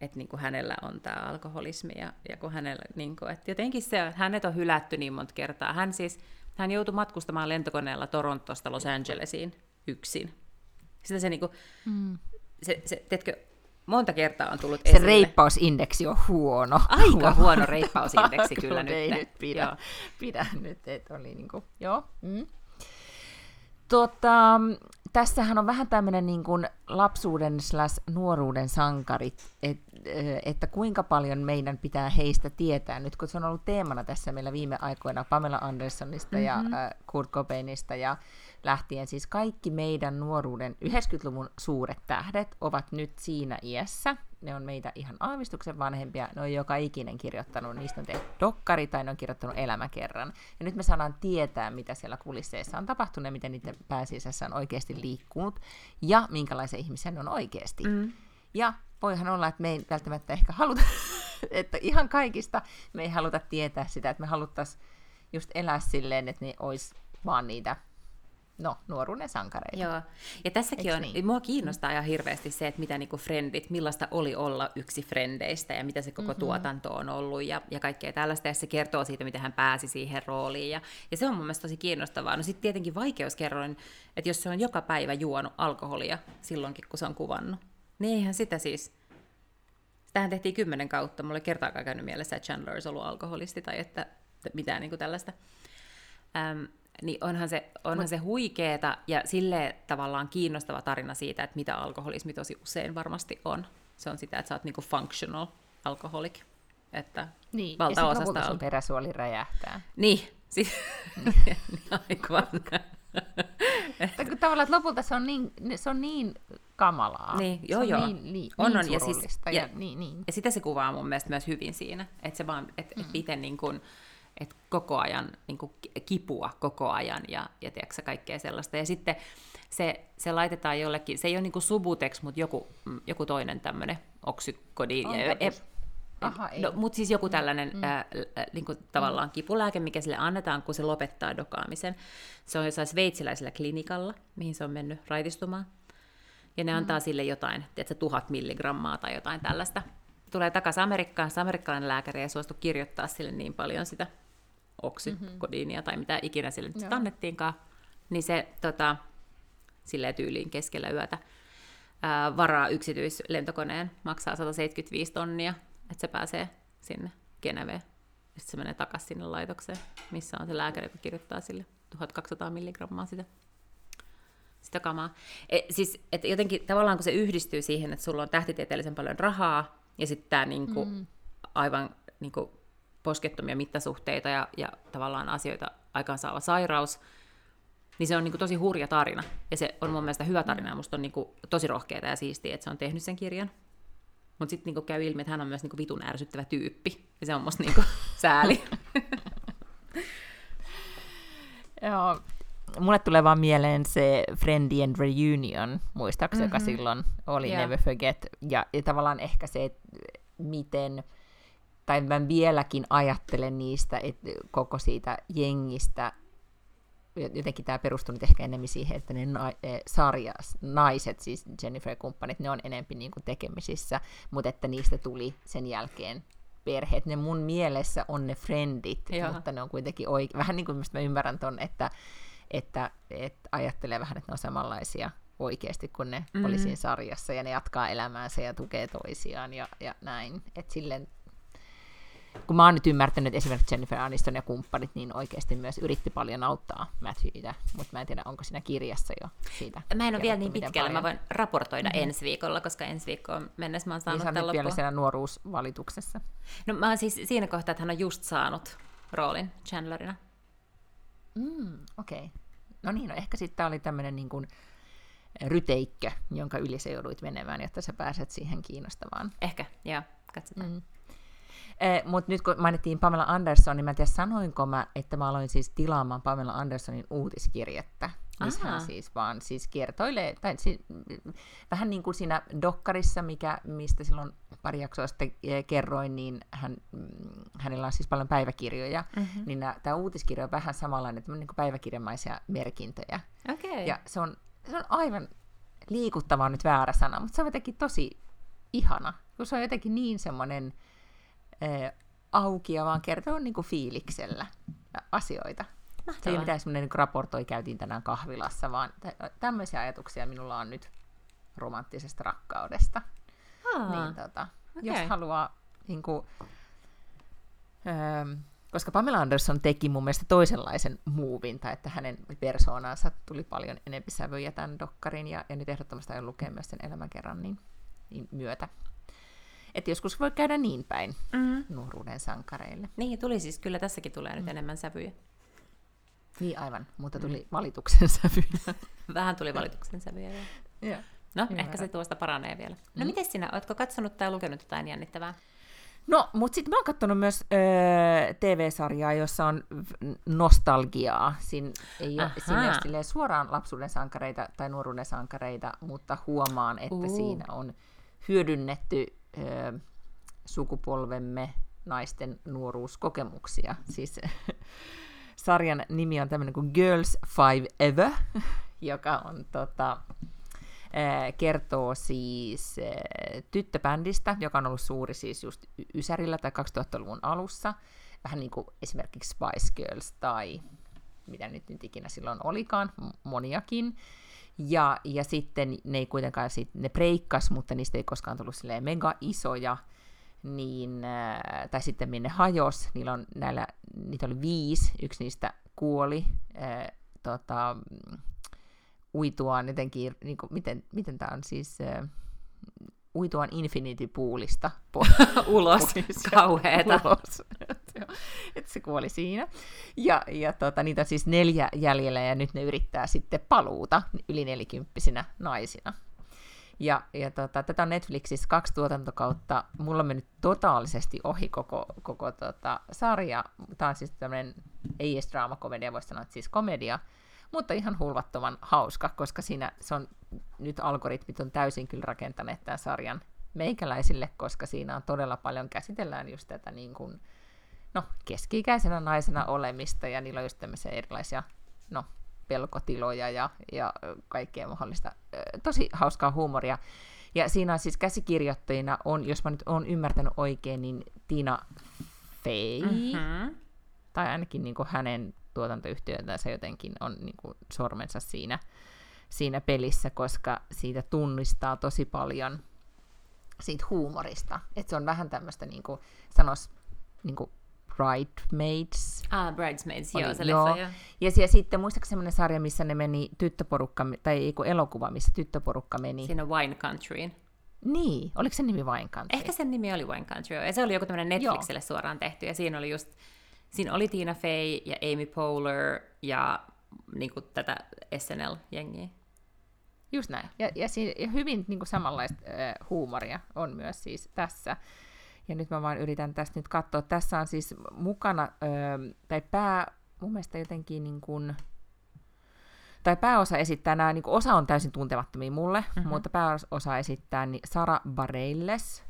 että niin kuin hänellä on tämä alkoholismi ja, ja kun hänellä, niin kuin, että jotenkin se, hänet on hylätty niin monta kertaa. Hän siis, hän joutui matkustamaan lentokoneella Torontosta Los Angelesiin yksin. Sitä se, niin kuin, mm. se, se teetkö, monta kertaa on tullut Se esille. reippausindeksi on huono. Aika huono reippausindeksi kyllä nyt. Ei nyt pidä, joo. pidä nyt, että oli niin kuin, joo. Mm. Tota, tässähän on vähän tämmöinen niin kuin lapsuuden slash nuoruuden sankarit, et, että kuinka paljon meidän pitää heistä tietää. Nyt kun se on ollut teemana tässä meillä viime aikoina Pamela Andersonista mm-hmm. ja Kurt Cobainista ja lähtien, siis kaikki meidän nuoruuden 90-luvun suuret tähdet ovat nyt siinä iässä. Ne on meitä ihan aavistuksen vanhempia. Ne on joka ikinen kirjoittanut, niistä on tehty dokkari tai ne on kirjoittanut elämäkerran. Ja nyt me saadaan tietää, mitä siellä kulisseissa on tapahtunut ja miten niiden pääsisässä on oikeasti liikkunut ja minkälaisia ihmisiä ne on oikeasti. Mm. Ja voihan olla, että me ei välttämättä ehkä haluta, että ihan kaikista me ei haluta tietää sitä, että me haluttaisiin just elää silleen, että ne olisi vaan niitä no, nuoruuden sankareita. Joo, ja tässäkin Eks on, niin? mua kiinnostaa ihan hirveästi se, että mitä niinku frendit, millaista oli olla yksi frendeistä ja mitä se koko mm-hmm. tuotanto on ollut ja, ja kaikkea tällaista, ja se kertoo siitä, miten hän pääsi siihen rooliin, ja, ja se on mun mielestä tosi kiinnostavaa. No sitten tietenkin vaikeuskerroin, että jos se on joka päivä juonut alkoholia silloinkin, kun se on kuvannut, niin eihän sitä siis, Tähän tehtiin kymmenen kautta. Mulle kertaakaan käynyt mielessä, että Chandler olisi ollut alkoholisti tai että mitään niin kuin tällaista. Ähm, niin onhan se, onhan Mut... se huikeeta ja sille tavallaan kiinnostava tarina siitä, että mitä alkoholismi tosi usein varmasti on. Se on sitä, että sä oot niinku functional alkoholik. Että niin, valtaosasta ja sun peräsuoli räjähtää. Niin, siis aivan. kun tavallaan, että lopulta se on niin, se on niin kamalaa. Niin, joo, se joo. on niin, niin, on, niin on. Ja, siis, ja, ja, niin, niin. ja sitä se kuvaa mun mielestä myös hyvin siinä, että se vaan, että mm. et miten niin kun, että koko ajan niin kuin kipua koko ajan ja, ja tiedätkö, kaikkea sellaista. Ja sitten se, se laitetaan jollekin, se ei ole niin kuin Subutex, mutta joku, mm, joku toinen tämmöinen oksykodiin. E, Aha, no, mutta siis joku tällainen mm. ää, niin kuin tavallaan kipulääke, mikä sille annetaan, kun se lopettaa dokaamisen. Se on jossain sveitsiläisellä klinikalla, mihin se on mennyt raitistumaan. Ja ne mm. antaa sille jotain, tiedätkö, tuhat milligrammaa tai jotain tällaista. Tulee takaisin Amerikkaan, se amerikkalainen lääkäri ei suostu kirjoittaa sille niin paljon sitä oksikodiinia mm-hmm. tai mitä ikinä sille nyt annettiinkaan, niin se tota, silleen tyyliin keskellä yötä ää, varaa yksityislentokoneen, maksaa 175 tonnia, että se pääsee sinne Geneveen. Ja sitten se menee takaisin sinne laitokseen, missä on se lääkäri, joka kirjoittaa sille 1200 milligrammaa sitä, sitä kamaa. E, siis, et jotenkin tavallaan kun se yhdistyy siihen, että sulla on tähtitieteellisen paljon rahaa, ja sitten tämä niinku, mm. aivan niinku, poskettomia mittasuhteita ja, ja tavallaan asioita aikaansaava sairaus, Niin se on niinku tosi hurja tarina. Ja se on mun mielestä hyvä tarina. Ja musta on niinku tosi rohkeaa ja siistiä, että se on tehnyt sen kirjan. Mutta sitten niinku käy ilmi, että hän on myös niinku vitun ärsyttävä tyyppi. Ja se on musta niinku sääli. Joo, mulle tulee vaan mieleen se Friendien Reunion, muistaakseni, mm-hmm. joka silloin oli yeah. Never Forget. Ja, ja tavallaan ehkä se, että miten, tai mä vieläkin ajattelen niistä, että koko siitä jengistä, jotenkin tämä perustuu nyt ehkä enemmän siihen, että ne na- e, sarjas, naiset, siis Jennifer-kumppanit, ne on enemmän niin tekemisissä, mutta että niistä tuli sen jälkeen perheet. Ne mun mielessä on ne friendit, Joo. mutta ne on kuitenkin oike- vähän niin kuin mä ymmärrän ton, että, että, että ajattelee vähän, että ne on samanlaisia oikeasti, kun ne mm-hmm. oli siinä sarjassa, ja ne jatkaa elämäänsä ja tukee toisiaan ja, ja näin. Et silleen, kun mä oon nyt ymmärtänyt, että esimerkiksi Jennifer Aniston ja kumppanit, niin oikeasti myös yritti paljon auttaa Matthewitä, mutta mä en tiedä, onko siinä kirjassa jo siitä. Mä en ole vielä niin pitkällä, paljon. mä voin raportoida mm-hmm. ensi viikolla, koska ensi viikkoon mennessä mä oon saanut niin tämän vielä siellä nuoruusvalituksessa. No mä oon siis siinä kohtaa, että hän on just saanut roolin Chandlerina. Mm, okei. Okay. No niin, no ehkä sitten oli tämmöinen niin kuin ryteikkö, jonka yli se joudut menemään, jotta sä pääset siihen kiinnostavaan. Ehkä, joo, katsotaan. Mm. Eh, Mutta nyt kun mainittiin Pamela Anderson, niin mä en tiedä sanoinko mä, että mä aloin siis tilaamaan Pamela Andersonin uutiskirjettä. Missä hän siis vaan siis kiertoilee, tai si, vähän niin kuin siinä dokkarissa, mikä, mistä silloin pari jaksoa sitten eh, kerroin, niin hän, mm, hänellä on siis paljon päiväkirjoja, mm-hmm. niin tämä uutiskirja on vähän samanlainen, että niin kuin päiväkirjamaisia merkintöjä. Okay. Ja se on, se on aivan liikuttava nyt väärä sana, mutta se on jotenkin tosi ihana, kun se on jotenkin niin semmoinen auki ja vaan kertoo niin kuin fiiliksellä asioita. Mahtavaa. Se ei mitään semmoinen niin raportoi, käytiin tänään kahvilassa, vaan tämmöisiä ajatuksia minulla on nyt romanttisesta rakkaudesta. Aa, niin, tota, okay. Jos haluaa, niin kuin, öö, koska Pamela Anderson teki mun mielestä toisenlaisen muuvin, tai että hänen persoonansa tuli paljon enempi sävyjä tämän dokkarin, ja, ja nyt ehdottomasti aion lukea myös sen elämäkerran niin, niin myötä. Että joskus voi käydä niin päin mm. nuoruuden sankareille. Niin, tuli siis, kyllä tässäkin tulee mm. nyt enemmän sävyjä. Niin aivan, mutta tuli mm. valituksen sävyjä. Vähän tuli valituksen sävyjä. Joo. No, Hyvä. ehkä se tuosta paranee vielä. No, mm. miten sinä, oletko katsonut tai lukenut jotain jännittävää? No, mutta sitten mä oon katsonut myös öö, TV-sarjaa, jossa on nostalgiaa. Siin ei ole, siinä ei ole suoraan lapsuuden sankareita tai nuoruuden sankareita, mutta huomaan, että uh. siinä on hyödynnetty öö, sukupolvemme naisten nuoruuskokemuksia. Siis sarjan nimi on tämmöinen kuin Girls Five Ever, joka on tota, kertoo siis tyttöbändistä, joka on ollut suuri siis just Ysärillä tai 2000-luvun alussa, vähän niin kuin esimerkiksi Spice Girls tai mitä nyt, nyt ikinä silloin olikaan, moniakin. Ja, ja sitten ne ei kuitenkaan, sit, ne breikkas, mutta niistä ei koskaan tullut silleen mega isoja, niin, tai sitten minne hajos, niillä on näillä, niitä oli viisi, yksi niistä kuoli, ää, tota, uituaan jotenkin, niin kuin, miten, miten tämä on siis, äh, uituaan Infinity Poolista ulos, kauheeta. Ulos. että se kuoli siinä. Ja, ja tota, niitä on siis neljä jäljellä ja nyt ne yrittää sitten paluuta yli nelikymppisinä naisina. Ja, ja tota, tätä on Netflixissä kaksi tuotantokautta. Mulla on mennyt totaalisesti ohi koko, koko tota, sarja. Tämä on siis tämmöinen, ei edes draamakomedia, voisi sanoa, että siis komedia mutta ihan hulvattoman hauska, koska siinä se on, nyt algoritmit on täysin kyllä rakentaneet tämän sarjan meikäläisille, koska siinä on todella paljon käsitellään just tätä niin kuin, no, keski-ikäisenä naisena olemista, ja niillä on just tämmöisiä erilaisia, no, pelkotiloja ja, ja kaikkea mahdollista. Tosi hauskaa huumoria. Ja siinä on siis käsikirjoittajina on, jos mä nyt oon ymmärtänyt oikein, niin Tina Fey, mm-hmm. tai ainakin niin kuin hänen tuotantoyhtiötänsä jotenkin on niin kuin sormensa siinä, siinä pelissä, koska siitä tunnistaa tosi paljon siitä huumorista. Että se on vähän tämmöistä, niin kuin sanois, niin kuin Bridesmaids. Ah, Bridesmaids, oli, joo, se joo. Leffa, joo. Ja, ja sitten muistaakseni semmoinen sarja, missä ne meni tyttöporukka, tai ei elokuva, missä tyttöporukka meni. Siinä Wine Countryin. Niin, oliko se nimi Wine Country? Ehkä sen nimi oli Wine Country, ja se oli joku tämmöinen Netflixille joo. suoraan tehty, ja siinä oli just Siinä oli Tina Fey ja Amy Poehler ja niin kuin tätä SNL-jengiä. Just näin. Ja, ja, si- ja hyvin niin kuin samanlaista äh, huumoria on myös siis tässä. Ja nyt mä vaan yritän tästä nyt katsoa. Tässä on siis mukana, äh, tai pää, mun mielestä jotenkin niin kuin, tai pääosa esittää nämä, niin osa on täysin tuntemattomia mulle, mm-hmm. mutta pääosa esittää niin Sara Bareilles,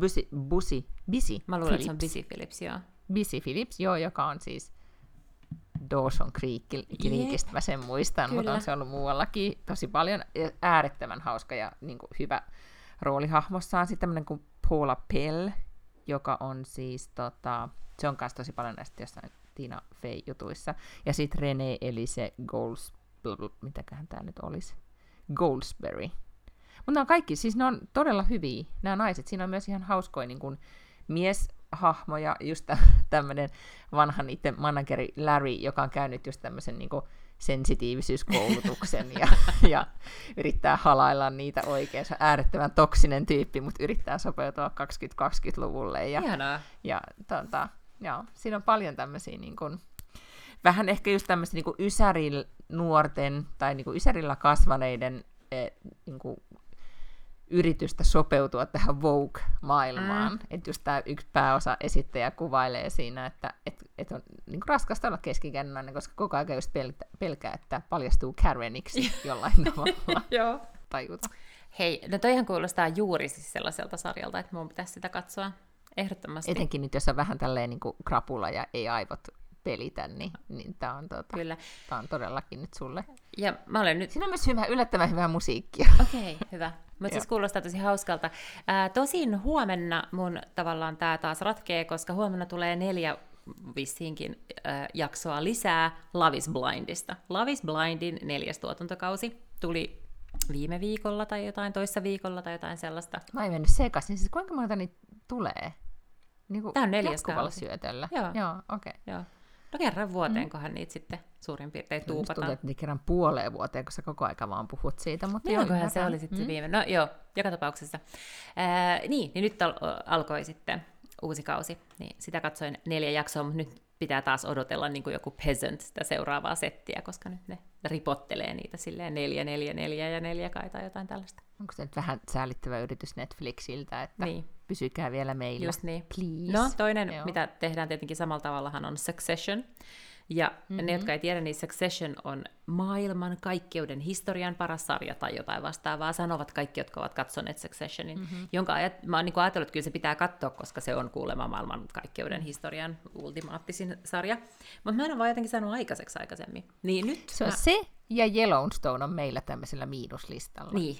Busi, Busi, Bisi Mä luulen, että se on Busy Phillips, joo. Busy Phillips, joo, joka on siis Dawson Creek, Creekistä, mä sen muistan, Kyllä. mutta on se ollut muuallakin tosi paljon. Äärettömän hauska ja niin kuin, hyvä roolihahmossaan. Sitten tämmöinen kuin Paula Pell, joka on siis, tota, se on myös tosi paljon näistä jossain Tina Fey-jutuissa. Ja sitten René Elise Golds, mitäköhän tämä nyt olisi, Goldsberry. Mutta ne on kaikki, siis ne on todella hyviä, nämä naiset. Siinä on myös ihan hauskoja niin kuin, mieshahmoja, just tämmöinen vanha niiden manageri Larry, joka on käynyt just tämmöisen niin kuin, sensitiivisyyskoulutuksen ja, ja yrittää halailla niitä oikein. Se on äärettömän toksinen tyyppi, mutta yrittää sopeutua 2020-luvulle. Ja, Ihanaa. Ja, tota, joo, siinä on paljon tämmöisiä niin kuin, vähän ehkä just tämmöistä niin ysäril nuorten tai niin kuin ysärillä kasvaneiden eh, niin kuin yritystä sopeutua tähän Vogue-maailmaan. Mm. Että just tämä yksi pääosa esittäjä kuvailee siinä, että et, et on niin raskasta olla keskikännäinen, koska koko ajan just pel- pelkää, että paljastuu Kareniksi jollain tavalla. Joo. Tajuta. Hei, no toihan kuulostaa juuri siis sellaiselta sarjalta, että mun pitäisi sitä katsoa ehdottomasti. Etenkin nyt, jos on vähän tälleen niin krapula ja ei aivot pelitä, niin, niin tämä on, Kyllä. Tää on todellakin nyt sulle. Ja mä olen nyt... Siinä on myös hyvä, yllättävän hyvää musiikkia. Okei, okay, hyvä. Mutta siis kuulostaa tosi hauskalta. Ää, tosin huomenna mun tavallaan tämä taas ratkee, koska huomenna tulee neljä vissiinkin äh, jaksoa lisää Love is Blindista. Love is Blindin neljäs tuotantokausi tuli viime viikolla tai jotain, toissa viikolla tai jotain sellaista. Mä en mennyt sekaisin. Siis kuinka monta niitä tulee? Niin Tämä on neljäs kausi. syötöllä. Joo. Joo, okei. Okay. Joo. No kerran vuoteen, mm. niitä sitten suurin piirtein tuupataan. Tuntuu, että niin kerran puoleen vuoteen, kun sä koko aika vaan puhut siitä. Mutta joo, se oli sitten mm. viime. No joo, joka tapauksessa. Ää, niin, niin nyt al- alkoi sitten uusi kausi. Niin sitä katsoin neljä jaksoa, mutta nyt pitää taas odotella niin kuin joku peasant sitä seuraavaa settiä, koska nyt ne ripottelee niitä silleen neljä, neljä, neljä ja neljä kai tai jotain tällaista. Onko se nyt vähän säälittävä yritys Netflixiltä, että niin. Pysykää vielä meillä, Just niin. please. No toinen, Joo. mitä tehdään tietenkin samalla tavallahan on Succession, ja mm-hmm. ne, jotka ei tiedä, niin Succession on maailman kaikkeuden historian paras sarja tai jotain vastaavaa, sanovat kaikki, jotka ovat katsoneet Successionin, mm-hmm. jonka ajat, mä oon niin ajatellut, että kyllä se pitää katsoa, koska se on kuulemma maailman kaikkeuden historian ultimaattisin sarja. Mutta mä en ole vaan jotenkin saanut aikaiseksi aikaisemmin. Niin nyt se, on mä... se ja Yellowstone on meillä tämmöisellä miinuslistalla. Niin,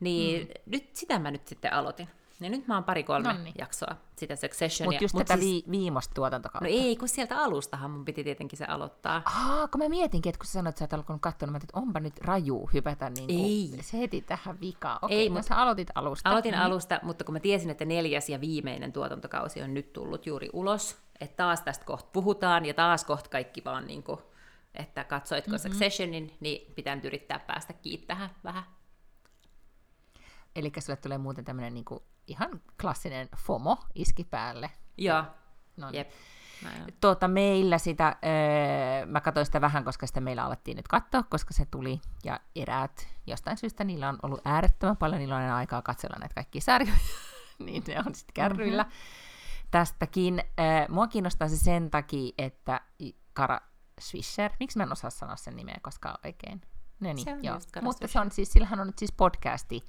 niin mm. nyt sitä mä nyt sitten aloitin. Ja nyt mä oon pari-kolme Noniin. jaksoa sitä Successionia. Mutta just Mut tätä siis... vi- viimeistä tuotantokautta. No ei, kun sieltä alustahan mun piti tietenkin se aloittaa. Aa, kun mä mietinkin, että kun sä sanoit, että sä oot alkanut katsoa, niin mä että onpa nyt raju hypätä niin ei. se heti tähän vikaan. Okei, ei, no mutta sä aloitit alusta. Aloitin mm. alusta, mutta kun mä tiesin, että neljäs ja viimeinen tuotantokausi on nyt tullut juuri ulos, että taas tästä kohta puhutaan, ja taas kohta kaikki vaan niin kuin, että katsoitko mm-hmm. Successionin, niin pitää nyt yrittää päästä kiittämään vähän. Eli sulle tulee muuten tämmöinen niinku ihan klassinen FOMO iski päälle. Joo, no niin. jep. Tuota, meillä sitä, öö, mä katsoin sitä vähän, koska sitä meillä alettiin nyt katsoa, koska se tuli, ja eräät jostain syystä niillä on ollut äärettömän paljon, niillä on aikaa katsella näitä kaikkia sarjoja, niin ne on sitten kärryillä mm-hmm. tästäkin. Öö, mua kiinnostaa se sen takia, että Kara Swisher, miksi mä en osaa sanoa sen nimeä koskaan oikein? No niin, se joo. Mutta se on siis, sillähän on nyt siis podcasti,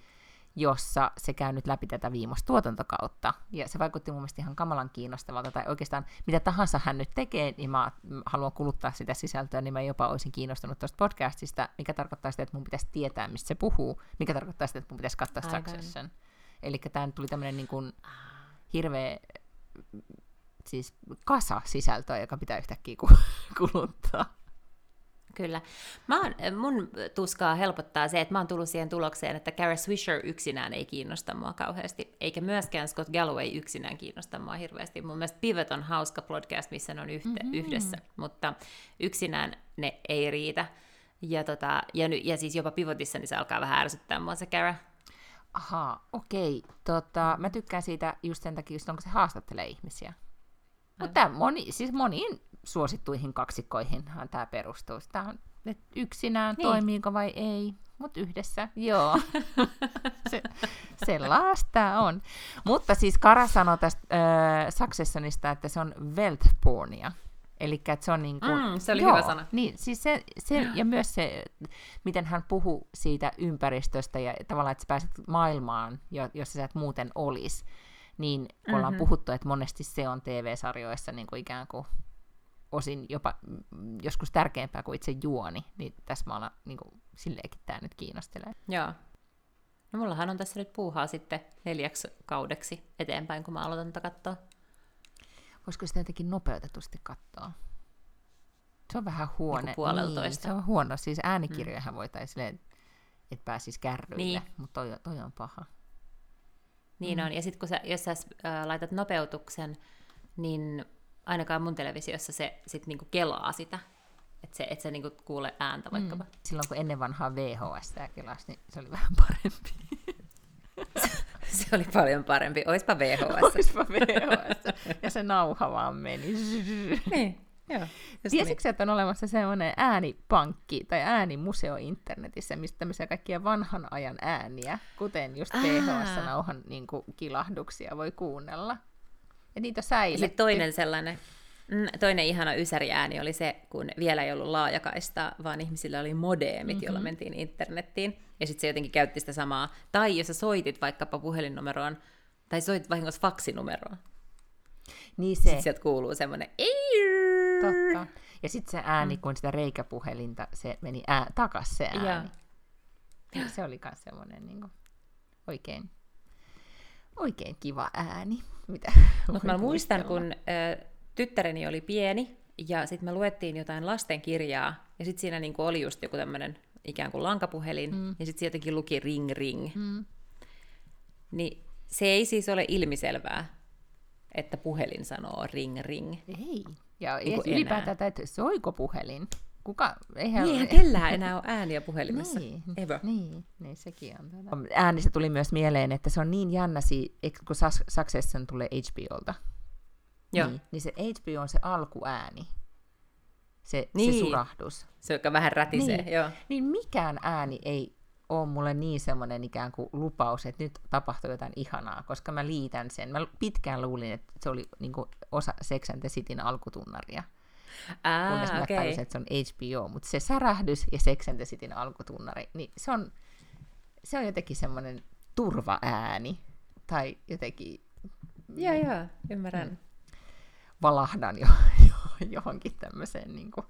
jossa se käy nyt läpi tätä viimeistä tuotantokautta. Ja se vaikutti mun mielestä ihan kamalan kiinnostavalta, tai oikeastaan mitä tahansa hän nyt tekee, niin mä haluan kuluttaa sitä sisältöä, niin mä jopa olisin kiinnostunut tuosta podcastista, mikä tarkoittaa sitä, että mun pitäisi tietää, mistä se puhuu, mikä tarkoittaa sitä, että mun pitäisi katsoa Succession. Eli tämä tuli tämmöinen niin kuin hirveä siis kasa sisältöä, joka pitää yhtäkkiä kuluttaa. Kyllä. Mä oon, mun tuskaa helpottaa se, että mä oon tullut siihen tulokseen, että Kara Swisher yksinään ei kiinnosta mua kauheasti, eikä myöskään Scott Galloway yksinään kiinnosta mua hirveästi. Mun mielestä Pivot on hauska podcast, missä ne on yhte, mm-hmm. yhdessä, mutta yksinään ne ei riitä. Ja, tota, ja, ny, ja siis jopa Pivotissa niin se alkaa vähän ärsyttää mua se Kara. Ahaa, okei. Tota, mä tykkään siitä just sen takia, just onko se haastattelee ihmisiä. Mutta moni, siis moniin suosittuihin kaksikkoihinhan tämä perustuu. Tämä on, että yksinään Niin. toimiiko vai ei, mutta yhdessä, joo. se, sellaista on. Mutta siis Kara sanoi tästä äh, Successionista, että se on wealth pornia. Eli se on niin kuin, Mm, se oli joo, hyvä sana. Niin, siis se, se, ja myös se, miten hän puhuu siitä ympäristöstä ja tavallaan, että sä pääset maailmaan, jo- jossa sä et muuten olisi. Niin kun mm-hmm. ollaan puhuttu, että monesti se on TV-sarjoissa niin kuin ikään kuin osin jopa mm, joskus tärkeämpää kuin itse juoni, niin tässä mä olen, niin kuin, silleenkin tämä nyt kiinnostelee. Joo. No mullahan on tässä nyt puuhaa sitten neljäksi kaudeksi eteenpäin, kun mä aloitan tätä katsoa. Voisiko sitä jotenkin nopeutetusti katsoa? Se on vähän. Niinku puoleltoista. Niin, se on huono. Siis äänikirjojahan mm. voitaisiin että pääsisi kärryille, Niin. niin. mutta toi, toi on paha. Niin mm. on, ja sitten kun sä, jos sä äh, laitat nopeutuksen, niin ainakaan mun televisiossa se sit niinku kelaa sitä, että se, et sä niinku kuule ääntä vaikkapa. Mm. Silloin kun ennen vanhaa VHS kelasi, niin se oli vähän parempi. Se oli paljon parempi, oispa VHS. Oispa VHS. Ja se nauha vaan meni. niin, joo. just Tiesitkö, että on olemassa sellainen äänipankki tai äänimuseo internetissä, mistä tämmöisiä kaikkia vanhan ajan ääniä, kuten just Aa. VHS-nauhan niin kilahduksia voi kuunnella. Ja niitä on Ja säilytty. sitten toinen sellainen, mm, toinen ihana ysäriääni oli se, kun vielä ei ollut laajakaista, vaan ihmisillä oli modeemit, mm-hmm. jolla mentiin internettiin. Ja sitten se jotenkin käytti sitä samaa. Tai jos sä soitit vaikkapa puhelinnumeroon, tai soitit vahingossa faksinumeroon, Niin se, sitten sieltä kuuluu semmoinen totta. Ja sitten se ääni, kun sitä reikäpuhelinta, se meni ää, takas se ääni. Niin se oli myös semmoinen niin kuin, oikein, oikein kiva ääni. Mitä Mutta mä muistan, kun ö, tyttäreni oli pieni, ja sitten me luettiin jotain lastenkirjaa, ja sitten siinä niinku oli just joku tämmöinen ikään kuin lankapuhelin, mm. ja sitten se jotenkin luki ring ring. Mm. Niin se ei siis ole ilmiselvää, että puhelin sanoo ring ring. Ei. Ja ja ylipäätään, että soiko puhelin? Kuka? Eihän, Niin, eihän kellään enää ole ääniä puhelimessa. Niin, Ever. niin, niin sekin on. Tätä. Äänistä tuli myös mieleen, että se on niin jännä, kun Succession tulee HBOlta, Joo. Niin, niin se HBO on se alkuääni, se, Niin. se surahdus. Se, joka vähän rätisee. Niin. Joo. Niin mikään ääni ei ole mulle niin semmoinen ikään kuin lupaus, että nyt tapahtuu jotain ihanaa, koska mä liitän sen. Mä pitkään luulin, että se oli niin kuin osa Sex and the Cityn alkutunnaria, kunnes Ah, mä okei. tajusin, että se on HBO, mutta se särähdys ja Sex and the Cityn alkutunnari, niin se on, se on jotenkin semmoinen turvaääni, tai jotenkin Joo, joo, ymmärrän. Mm. valahdan jo, jo, johonkin tämmöiseen niin kuin,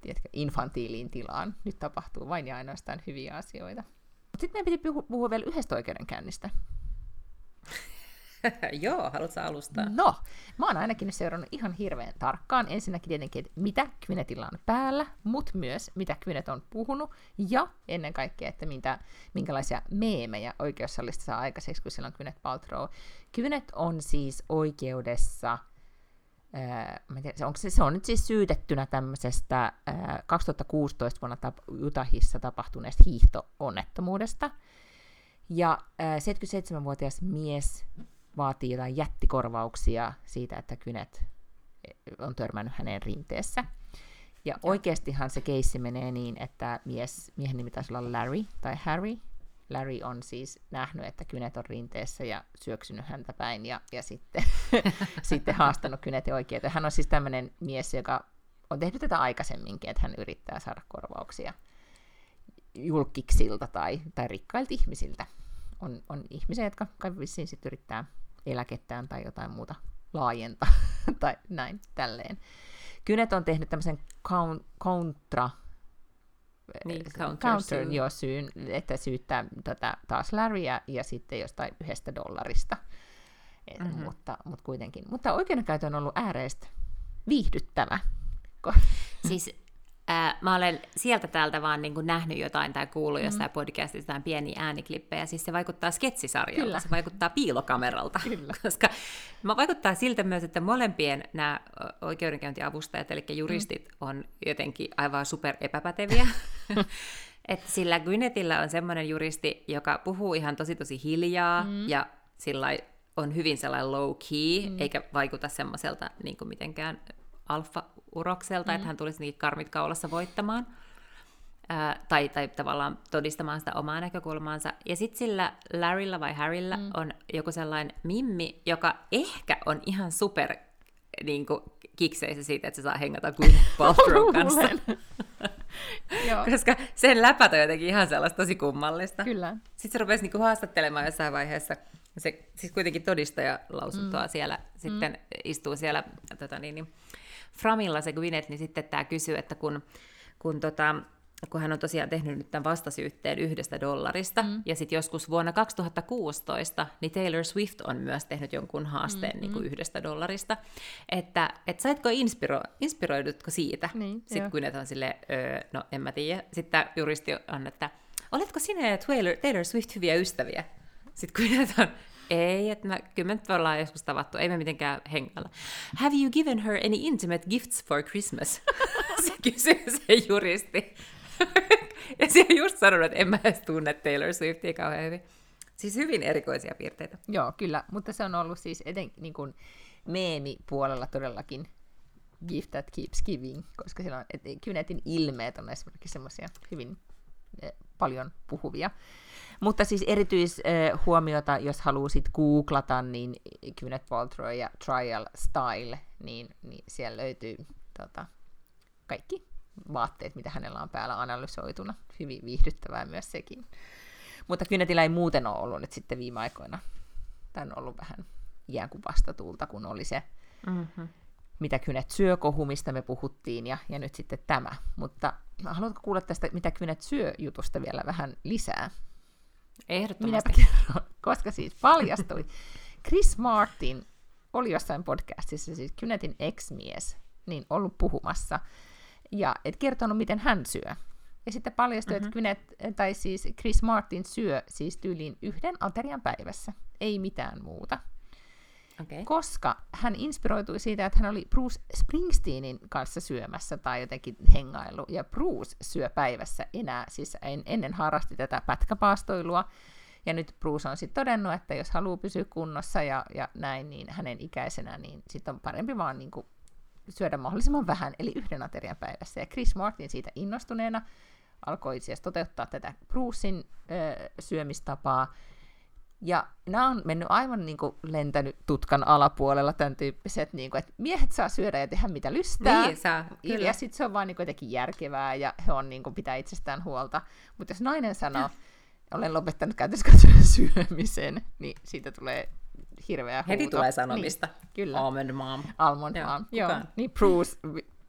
tiedätkö, infantiiliin tilaan. Nyt tapahtuu vain ja ainoastaan hyviä asioita. Sitten meidän piti puhua vielä yhdestä oikeudenkäynnistä. joo, haluatko alustaa? No, mä oon ainakin nyt seurannut ihan hirveän tarkkaan. Ensinnäkin tietenkin, että mitä Kynetillä on päällä, mutta myös mitä Kynet on puhunut, ja ennen kaikkea, että mitä, minkälaisia meemejä oikeussalista saa aikaiseksi, kun siellä on Kynet Paltrow. Kynet on siis oikeudessa, ää, tiedä, onko se, se on nyt siis syytettynä tämmöisestä ää, 2016 vuonna tap, Utahissa tapahtuneesta hiihto-onnettomuudesta. Ja ää, 77-vuotias mies vaatii jotain jättikorvauksia siitä, että kynet on törmännyt hänen rinteessä. Ja oikeastihan se keissi menee niin, että mies, miehen nimi taisi olla Larry tai Harry. Larry on siis nähnyt, että kynet on rinteessä ja syöksynyt häntä päin ja, ja sitten, sitten haastanut kynet oikeuteen. Hän on siis tämmöinen mies, joka on tehnyt tätä aikaisemminkin, että hän yrittää saada korvauksia julkiksilta tai, tai rikkailta ihmisiltä. On, on ihmisiä, jotka kai vissiin sit yrittää eläkettään tai jotain muuta laajentaa tai näin tälleen. Kynet on tehnyt tämmöisen count, kontra Niin, counter, counter sue. joo, syyn, että syyttää tota, taas Larryä ja sitten jostain yhdestä dollarista. Et, Mhm. mm-hmm. mutta, mutta kuitenkin. Mutta oikeudenkäytö on ollut ääreistä viihdyttävä. Siis ää, mä olen sieltä täältä vaan niin kuin nähnyt jotain tai kuullut jostain mm. podcastista jotain pieniä ääniklippejä. Siis se vaikuttaa sketsisarjalta, Kyllä. se vaikuttaa piilokameralta. Kyllä. Koska mä vaikuttaa siltä myös, että molempien nämä oikeudenkäyntiavustajat, eli juristit, mm. on jotenkin aivan super epäpäteviä. että sillä Gwynethillä on semmoinen juristi, joka puhuu ihan tosi tosi hiljaa mm. ja sillä on hyvin sellainen low key, mm. eikä vaikuta semmoiselta niin mitenkään alfa urokselta, mm. että hän tulisi niitä karmit kaulassa voittamaan. Ää, tai, tai tavallaan todistamaan sitä omaa näkökulmaansa. Ja sitten sillä Larrylla vai Harrylla mm. on joku sellainen mimmi, joka ehkä on ihan super niin kuin, kikseissä siitä, että se saa hengata Gwyneth Paltrow kanssa. Koska sen läpät on jotenkin ihan sellaista tosi kummallista. Kyllä. Sitten se rupesi niinku haastattelemaan jossain vaiheessa. Se siis kuitenkin todistaja lausuntoa mm. siellä, sitten mm. istuu siellä tota niin, niin, Framilla se Gwyneth, niin sitten tämä kysyy, että kun, kun tota, kun hän on tosiaan tehnyt nyt tämän vastasyytteen yhdestä dollarista, mm. ja sitten joskus vuonna 2016, niin Taylor Swift on myös tehnyt jonkun haasteen mm, niin kuin mm. yhdestä dollarista, että et saitko inspiro, inspiroidutko siitä? Niin, sitten kun on silleen, öö, no en mä tiedä. Sitten juristi on, että oletko sinä ja Taylor, Taylor Swift hyviä ystäviä? Sitten kun on, ei, että mä, kyllä me ollaan joskus tavattu, ei me mitenkään hengalla. Have you given her any intimate gifts for Christmas? se kysyy se juristi. ja siellä just sanonut, että en mä edes tunne Taylor Swiftia kauhean hyvin. Siis hyvin erikoisia piirteitä. Joo, kyllä, mutta se on ollut siis eten, niin kuin meemipuolella todellakin gift that keeps giving, koska siellä on, et, ilmeet on esimerkiksi semmoisia hyvin eh, paljon puhuvia. Mutta siis erityishuomiota, eh, jos haluaa sit googlata, niin Gwyneth Paltrow ja Trial Style, niin, niin siellä löytyy tota, kaikki vaatteet, mitä hänellä on päällä analysoituna. Hyvin viihdyttävää myös sekin. Mutta Kynetillä ei muuten ole ollut nyt sitten viime aikoina. Tämä on ollut vähän ikään kuin vastatuulta, kun oli se, mm-hmm. mitä Kynet syö kohu, mistä me puhuttiin, ja, ja nyt sitten tämä. Mutta haluatko kuulla tästä, mitä Kynet syö jutusta vielä vähän lisää? Ehdottomasti. Kerron, koska siis paljastui. Chris Martin oli jossain podcastissa, siis Kynetin ex-mies, niin ollut puhumassa ja et kertonut, miten hän syö. Ja sitten paljastui, mm-hmm. että Kynet, tai siis Chris Martin syö siis tyyliin yhden aterian päivässä, ei mitään muuta. Okay. Koska hän inspiroitui siitä, että hän oli Bruce Springsteenin kanssa syömässä tai jotenkin hengailu, ja Bruce syö päivässä enää, siis en, ennen harrasti tätä pätkäpaastoilua, ja nyt Bruce on sitten todennut, että jos haluaa pysyä kunnossa ja, ja näin, niin hänen ikäisenä, niin sitten on parempi vaan niin kuin syödä mahdollisimman vähän, eli yhden aterian päivässä. Ja Chris Martin siitä innostuneena alkoi siis toteuttaa tätä Brucein ö, syömistapaa. Ja nämä on mennyt aivan niin kuin lentänyt tutkan alapuolella tämän tyyppiset, niin kuin, että miehet saa syödä ja tehdä mitä lystää. Niin saa, kyllä. Ja sitten se on vaan niin kuin jotenkin järkevää ja he on niin kuin, pitää itsestään huolta. Mutta jos nainen sanoo, olen lopettanut käytössä syömisen, niin siitä tulee hirveä huuto. Heti tulee sanomista. Niin, kyllä. Almond mom. Almond Joo, mom. Joo. Niin Bruce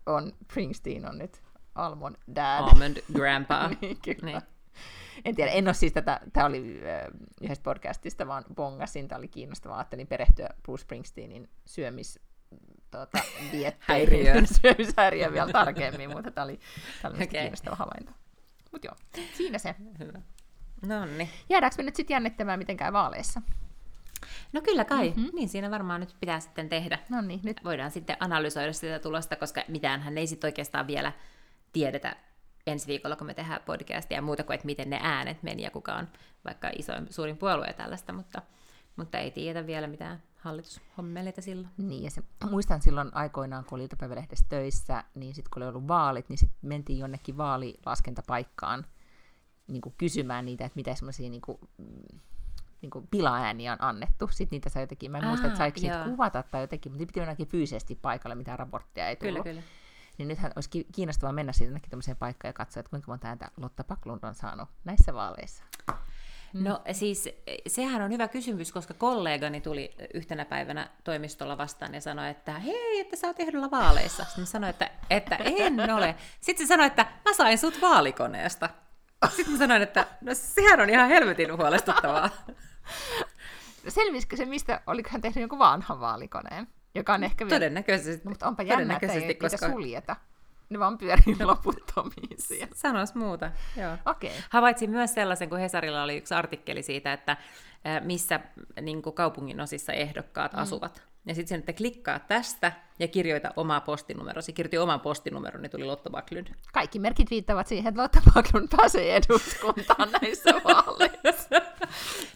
on, Springsteen on nyt Almond dad. Almond grandpa. niin, kyllä. Niin. En tiedä, en ole siis tätä, tämä oli äh, yhdessä podcastista, vaan bongasin, tämä oli kiinnostavaa, ajattelin perehtyä Bruce Springsteenin syömis tuota, dietteihin, syömishäiriöön vielä tarkemmin, mutta tämä oli, tämä oli okay. kiinnostava havainto. Mutta joo, siinä se. Hyvä. No niin. Jäädäänkö me nyt sitten jännittämään, miten käy vaaleissa? No kyllä kai, mm-hmm. niin siinä varmaan nyt pitää sitten tehdä. No niin, nyt. Voidaan sitten analysoida sitä tulosta, koska mitään hän ei sitten oikeastaan vielä tiedetä ensi viikolla, kun me tehdään podcastia ja muuta kuin, että miten ne äänet meni ja kuka on vaikka isoin, suurin puolue ja tällaista, mutta, mutta ei tiedetä vielä mitään hallitushommeleita silloin. Niin, ja se, muistan silloin aikoinaan, kun oli iltapäivälehdessä töissä, niin sitten kun oli ollut vaalit, niin sitten mentiin jonnekin vaalilaskentapaikkaan niin kuin kysymään niitä, että mitä semmoisia niin kuin, niin kuin pilaääniä on annettu. Sitten niitä sai jotenkin, mä en muista, että saiko siitä kuvata tai jotenkin, mutta piti jonakin fyysisesti paikalle, mitä raporttia ei tullut. Kyllä, kyllä. Niin nythän olisi kiinnostavaa mennä siitä jonnekin tämmöiseen paikkaan ja katsoa, että kuinka monta ääntä Lotta Paklund on saanut näissä vaaleissa. Mm. No siis sehän on hyvä kysymys, koska kollegani tuli yhtenä päivänä toimistolla vastaan ja sanoi, että hei, että sä oot ehdolla vaaleissa. Sitten sanoin, että, että en ole. Sitten se sanoi, että mä sain sut vaalikoneesta. Sitten mä sanoin, että no sehän on ihan helvetin huolestuttavaa. Selvisikö se, mistä, oliko hän tehnyt jonkun vanhan vaalikoneen? Joka on ehkä vielä... Todennäköisesti. No, mutta onpa jännä, että ei koska... suljeta. Ne vaan pyörii loputtomiin siellä. Sanois muuta, joo. Okay. Havaitsin myös sellaisen, kun Hesarilla oli yksi artikkeli siitä, että missä niin kaupungin osissa ehdokkaat mm. asuvat. Ja sitten sen, että klikkaa tästä ja kirjoita omaa postinumerosi. Kirjoitti oman postinumeron, niin tuli Lotta Backlund. Kaikki merkit viittavat siihen, että Lotta Backlund pääsee eduskuntaan näissä vaaleissa.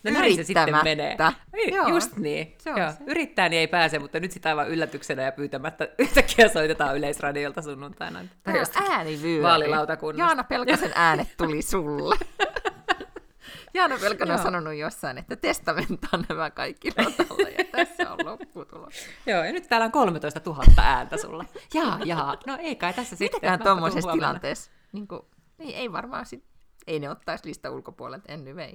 No näin se sitten menee. Ei, Joo. Just niin. Se Joo. se. Yrittää, niin ei pääse, mutta nyt sitä aivan yllätyksenä ja pyytämättä yhtäkkiä soitetaan Yleisradiolta sunnuntaina. Tai Tää on äänivyöri. vaalilautakunnasta. Jaana Pelkosen äänet tuli sulle. Jaana Pelkonen on sanonut jossain, että testamentaan nämä kaikki rotalla, ja tässä on lopputulos. Joo, ja nyt täällä on 13 000 ääntä sulla. Jaa, jaa. No ei kai tässä sitten. Mitäkään tuommoisessa tilanteessa? Niin kuin, ei, ei varmaan sit, ei ne ottaisi lista ulkopuolelta anyway.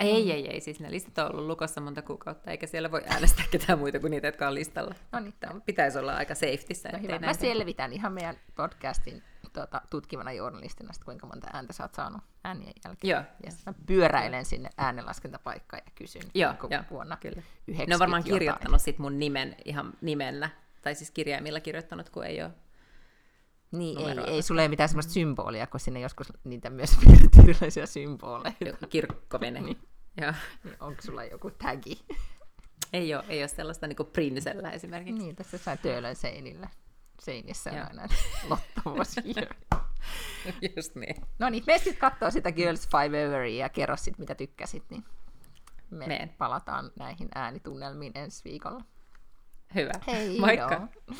Ei, ei, ei. Siis ne listat on ollut lukossa monta kuukautta, eikä siellä voi äänestää ketään muita kuin niitä, jotka on listalla. No niin, Tämä pitäisi olla aika safetyssä. No hyvä. Mä selvitän ihan meidän podcastin tuota, tutkivana journalistina, sit kuinka monta ääntä sä oot saanut äänien jälkeen. Joo, Ja mä pyöräilen sinne äänenlaskentapaikkaan ja kysyn Joo, koko joo, vuonna kyllä. 90 Ne on varmaan jotain. kirjoittanut sit mun nimen ihan nimellä, tai siis kirjaimilla kirjoittanut, kun ei ole. Niin, ei, ei sulle ei mitään semmoista symbolia, kun sinne joskus niitä myös erilaisia symboleja. kirkkovene. Niin. Joo. Niin onko sulla joku tagi? Ei ole, ei ole sellaista niin kuin Prinsellä esimerkiksi. niin, tässä jossain töölön seinillä. Seinissä on aina Lotta was here. Just niin. No niin, mene sitten katsoa sitä Girls Five Everia ja kerro sit, mitä tykkäsit, niin me Meen. palataan näihin äänitunnelmiin ensi viikolla. Hyvä. Hei Moikka. joo.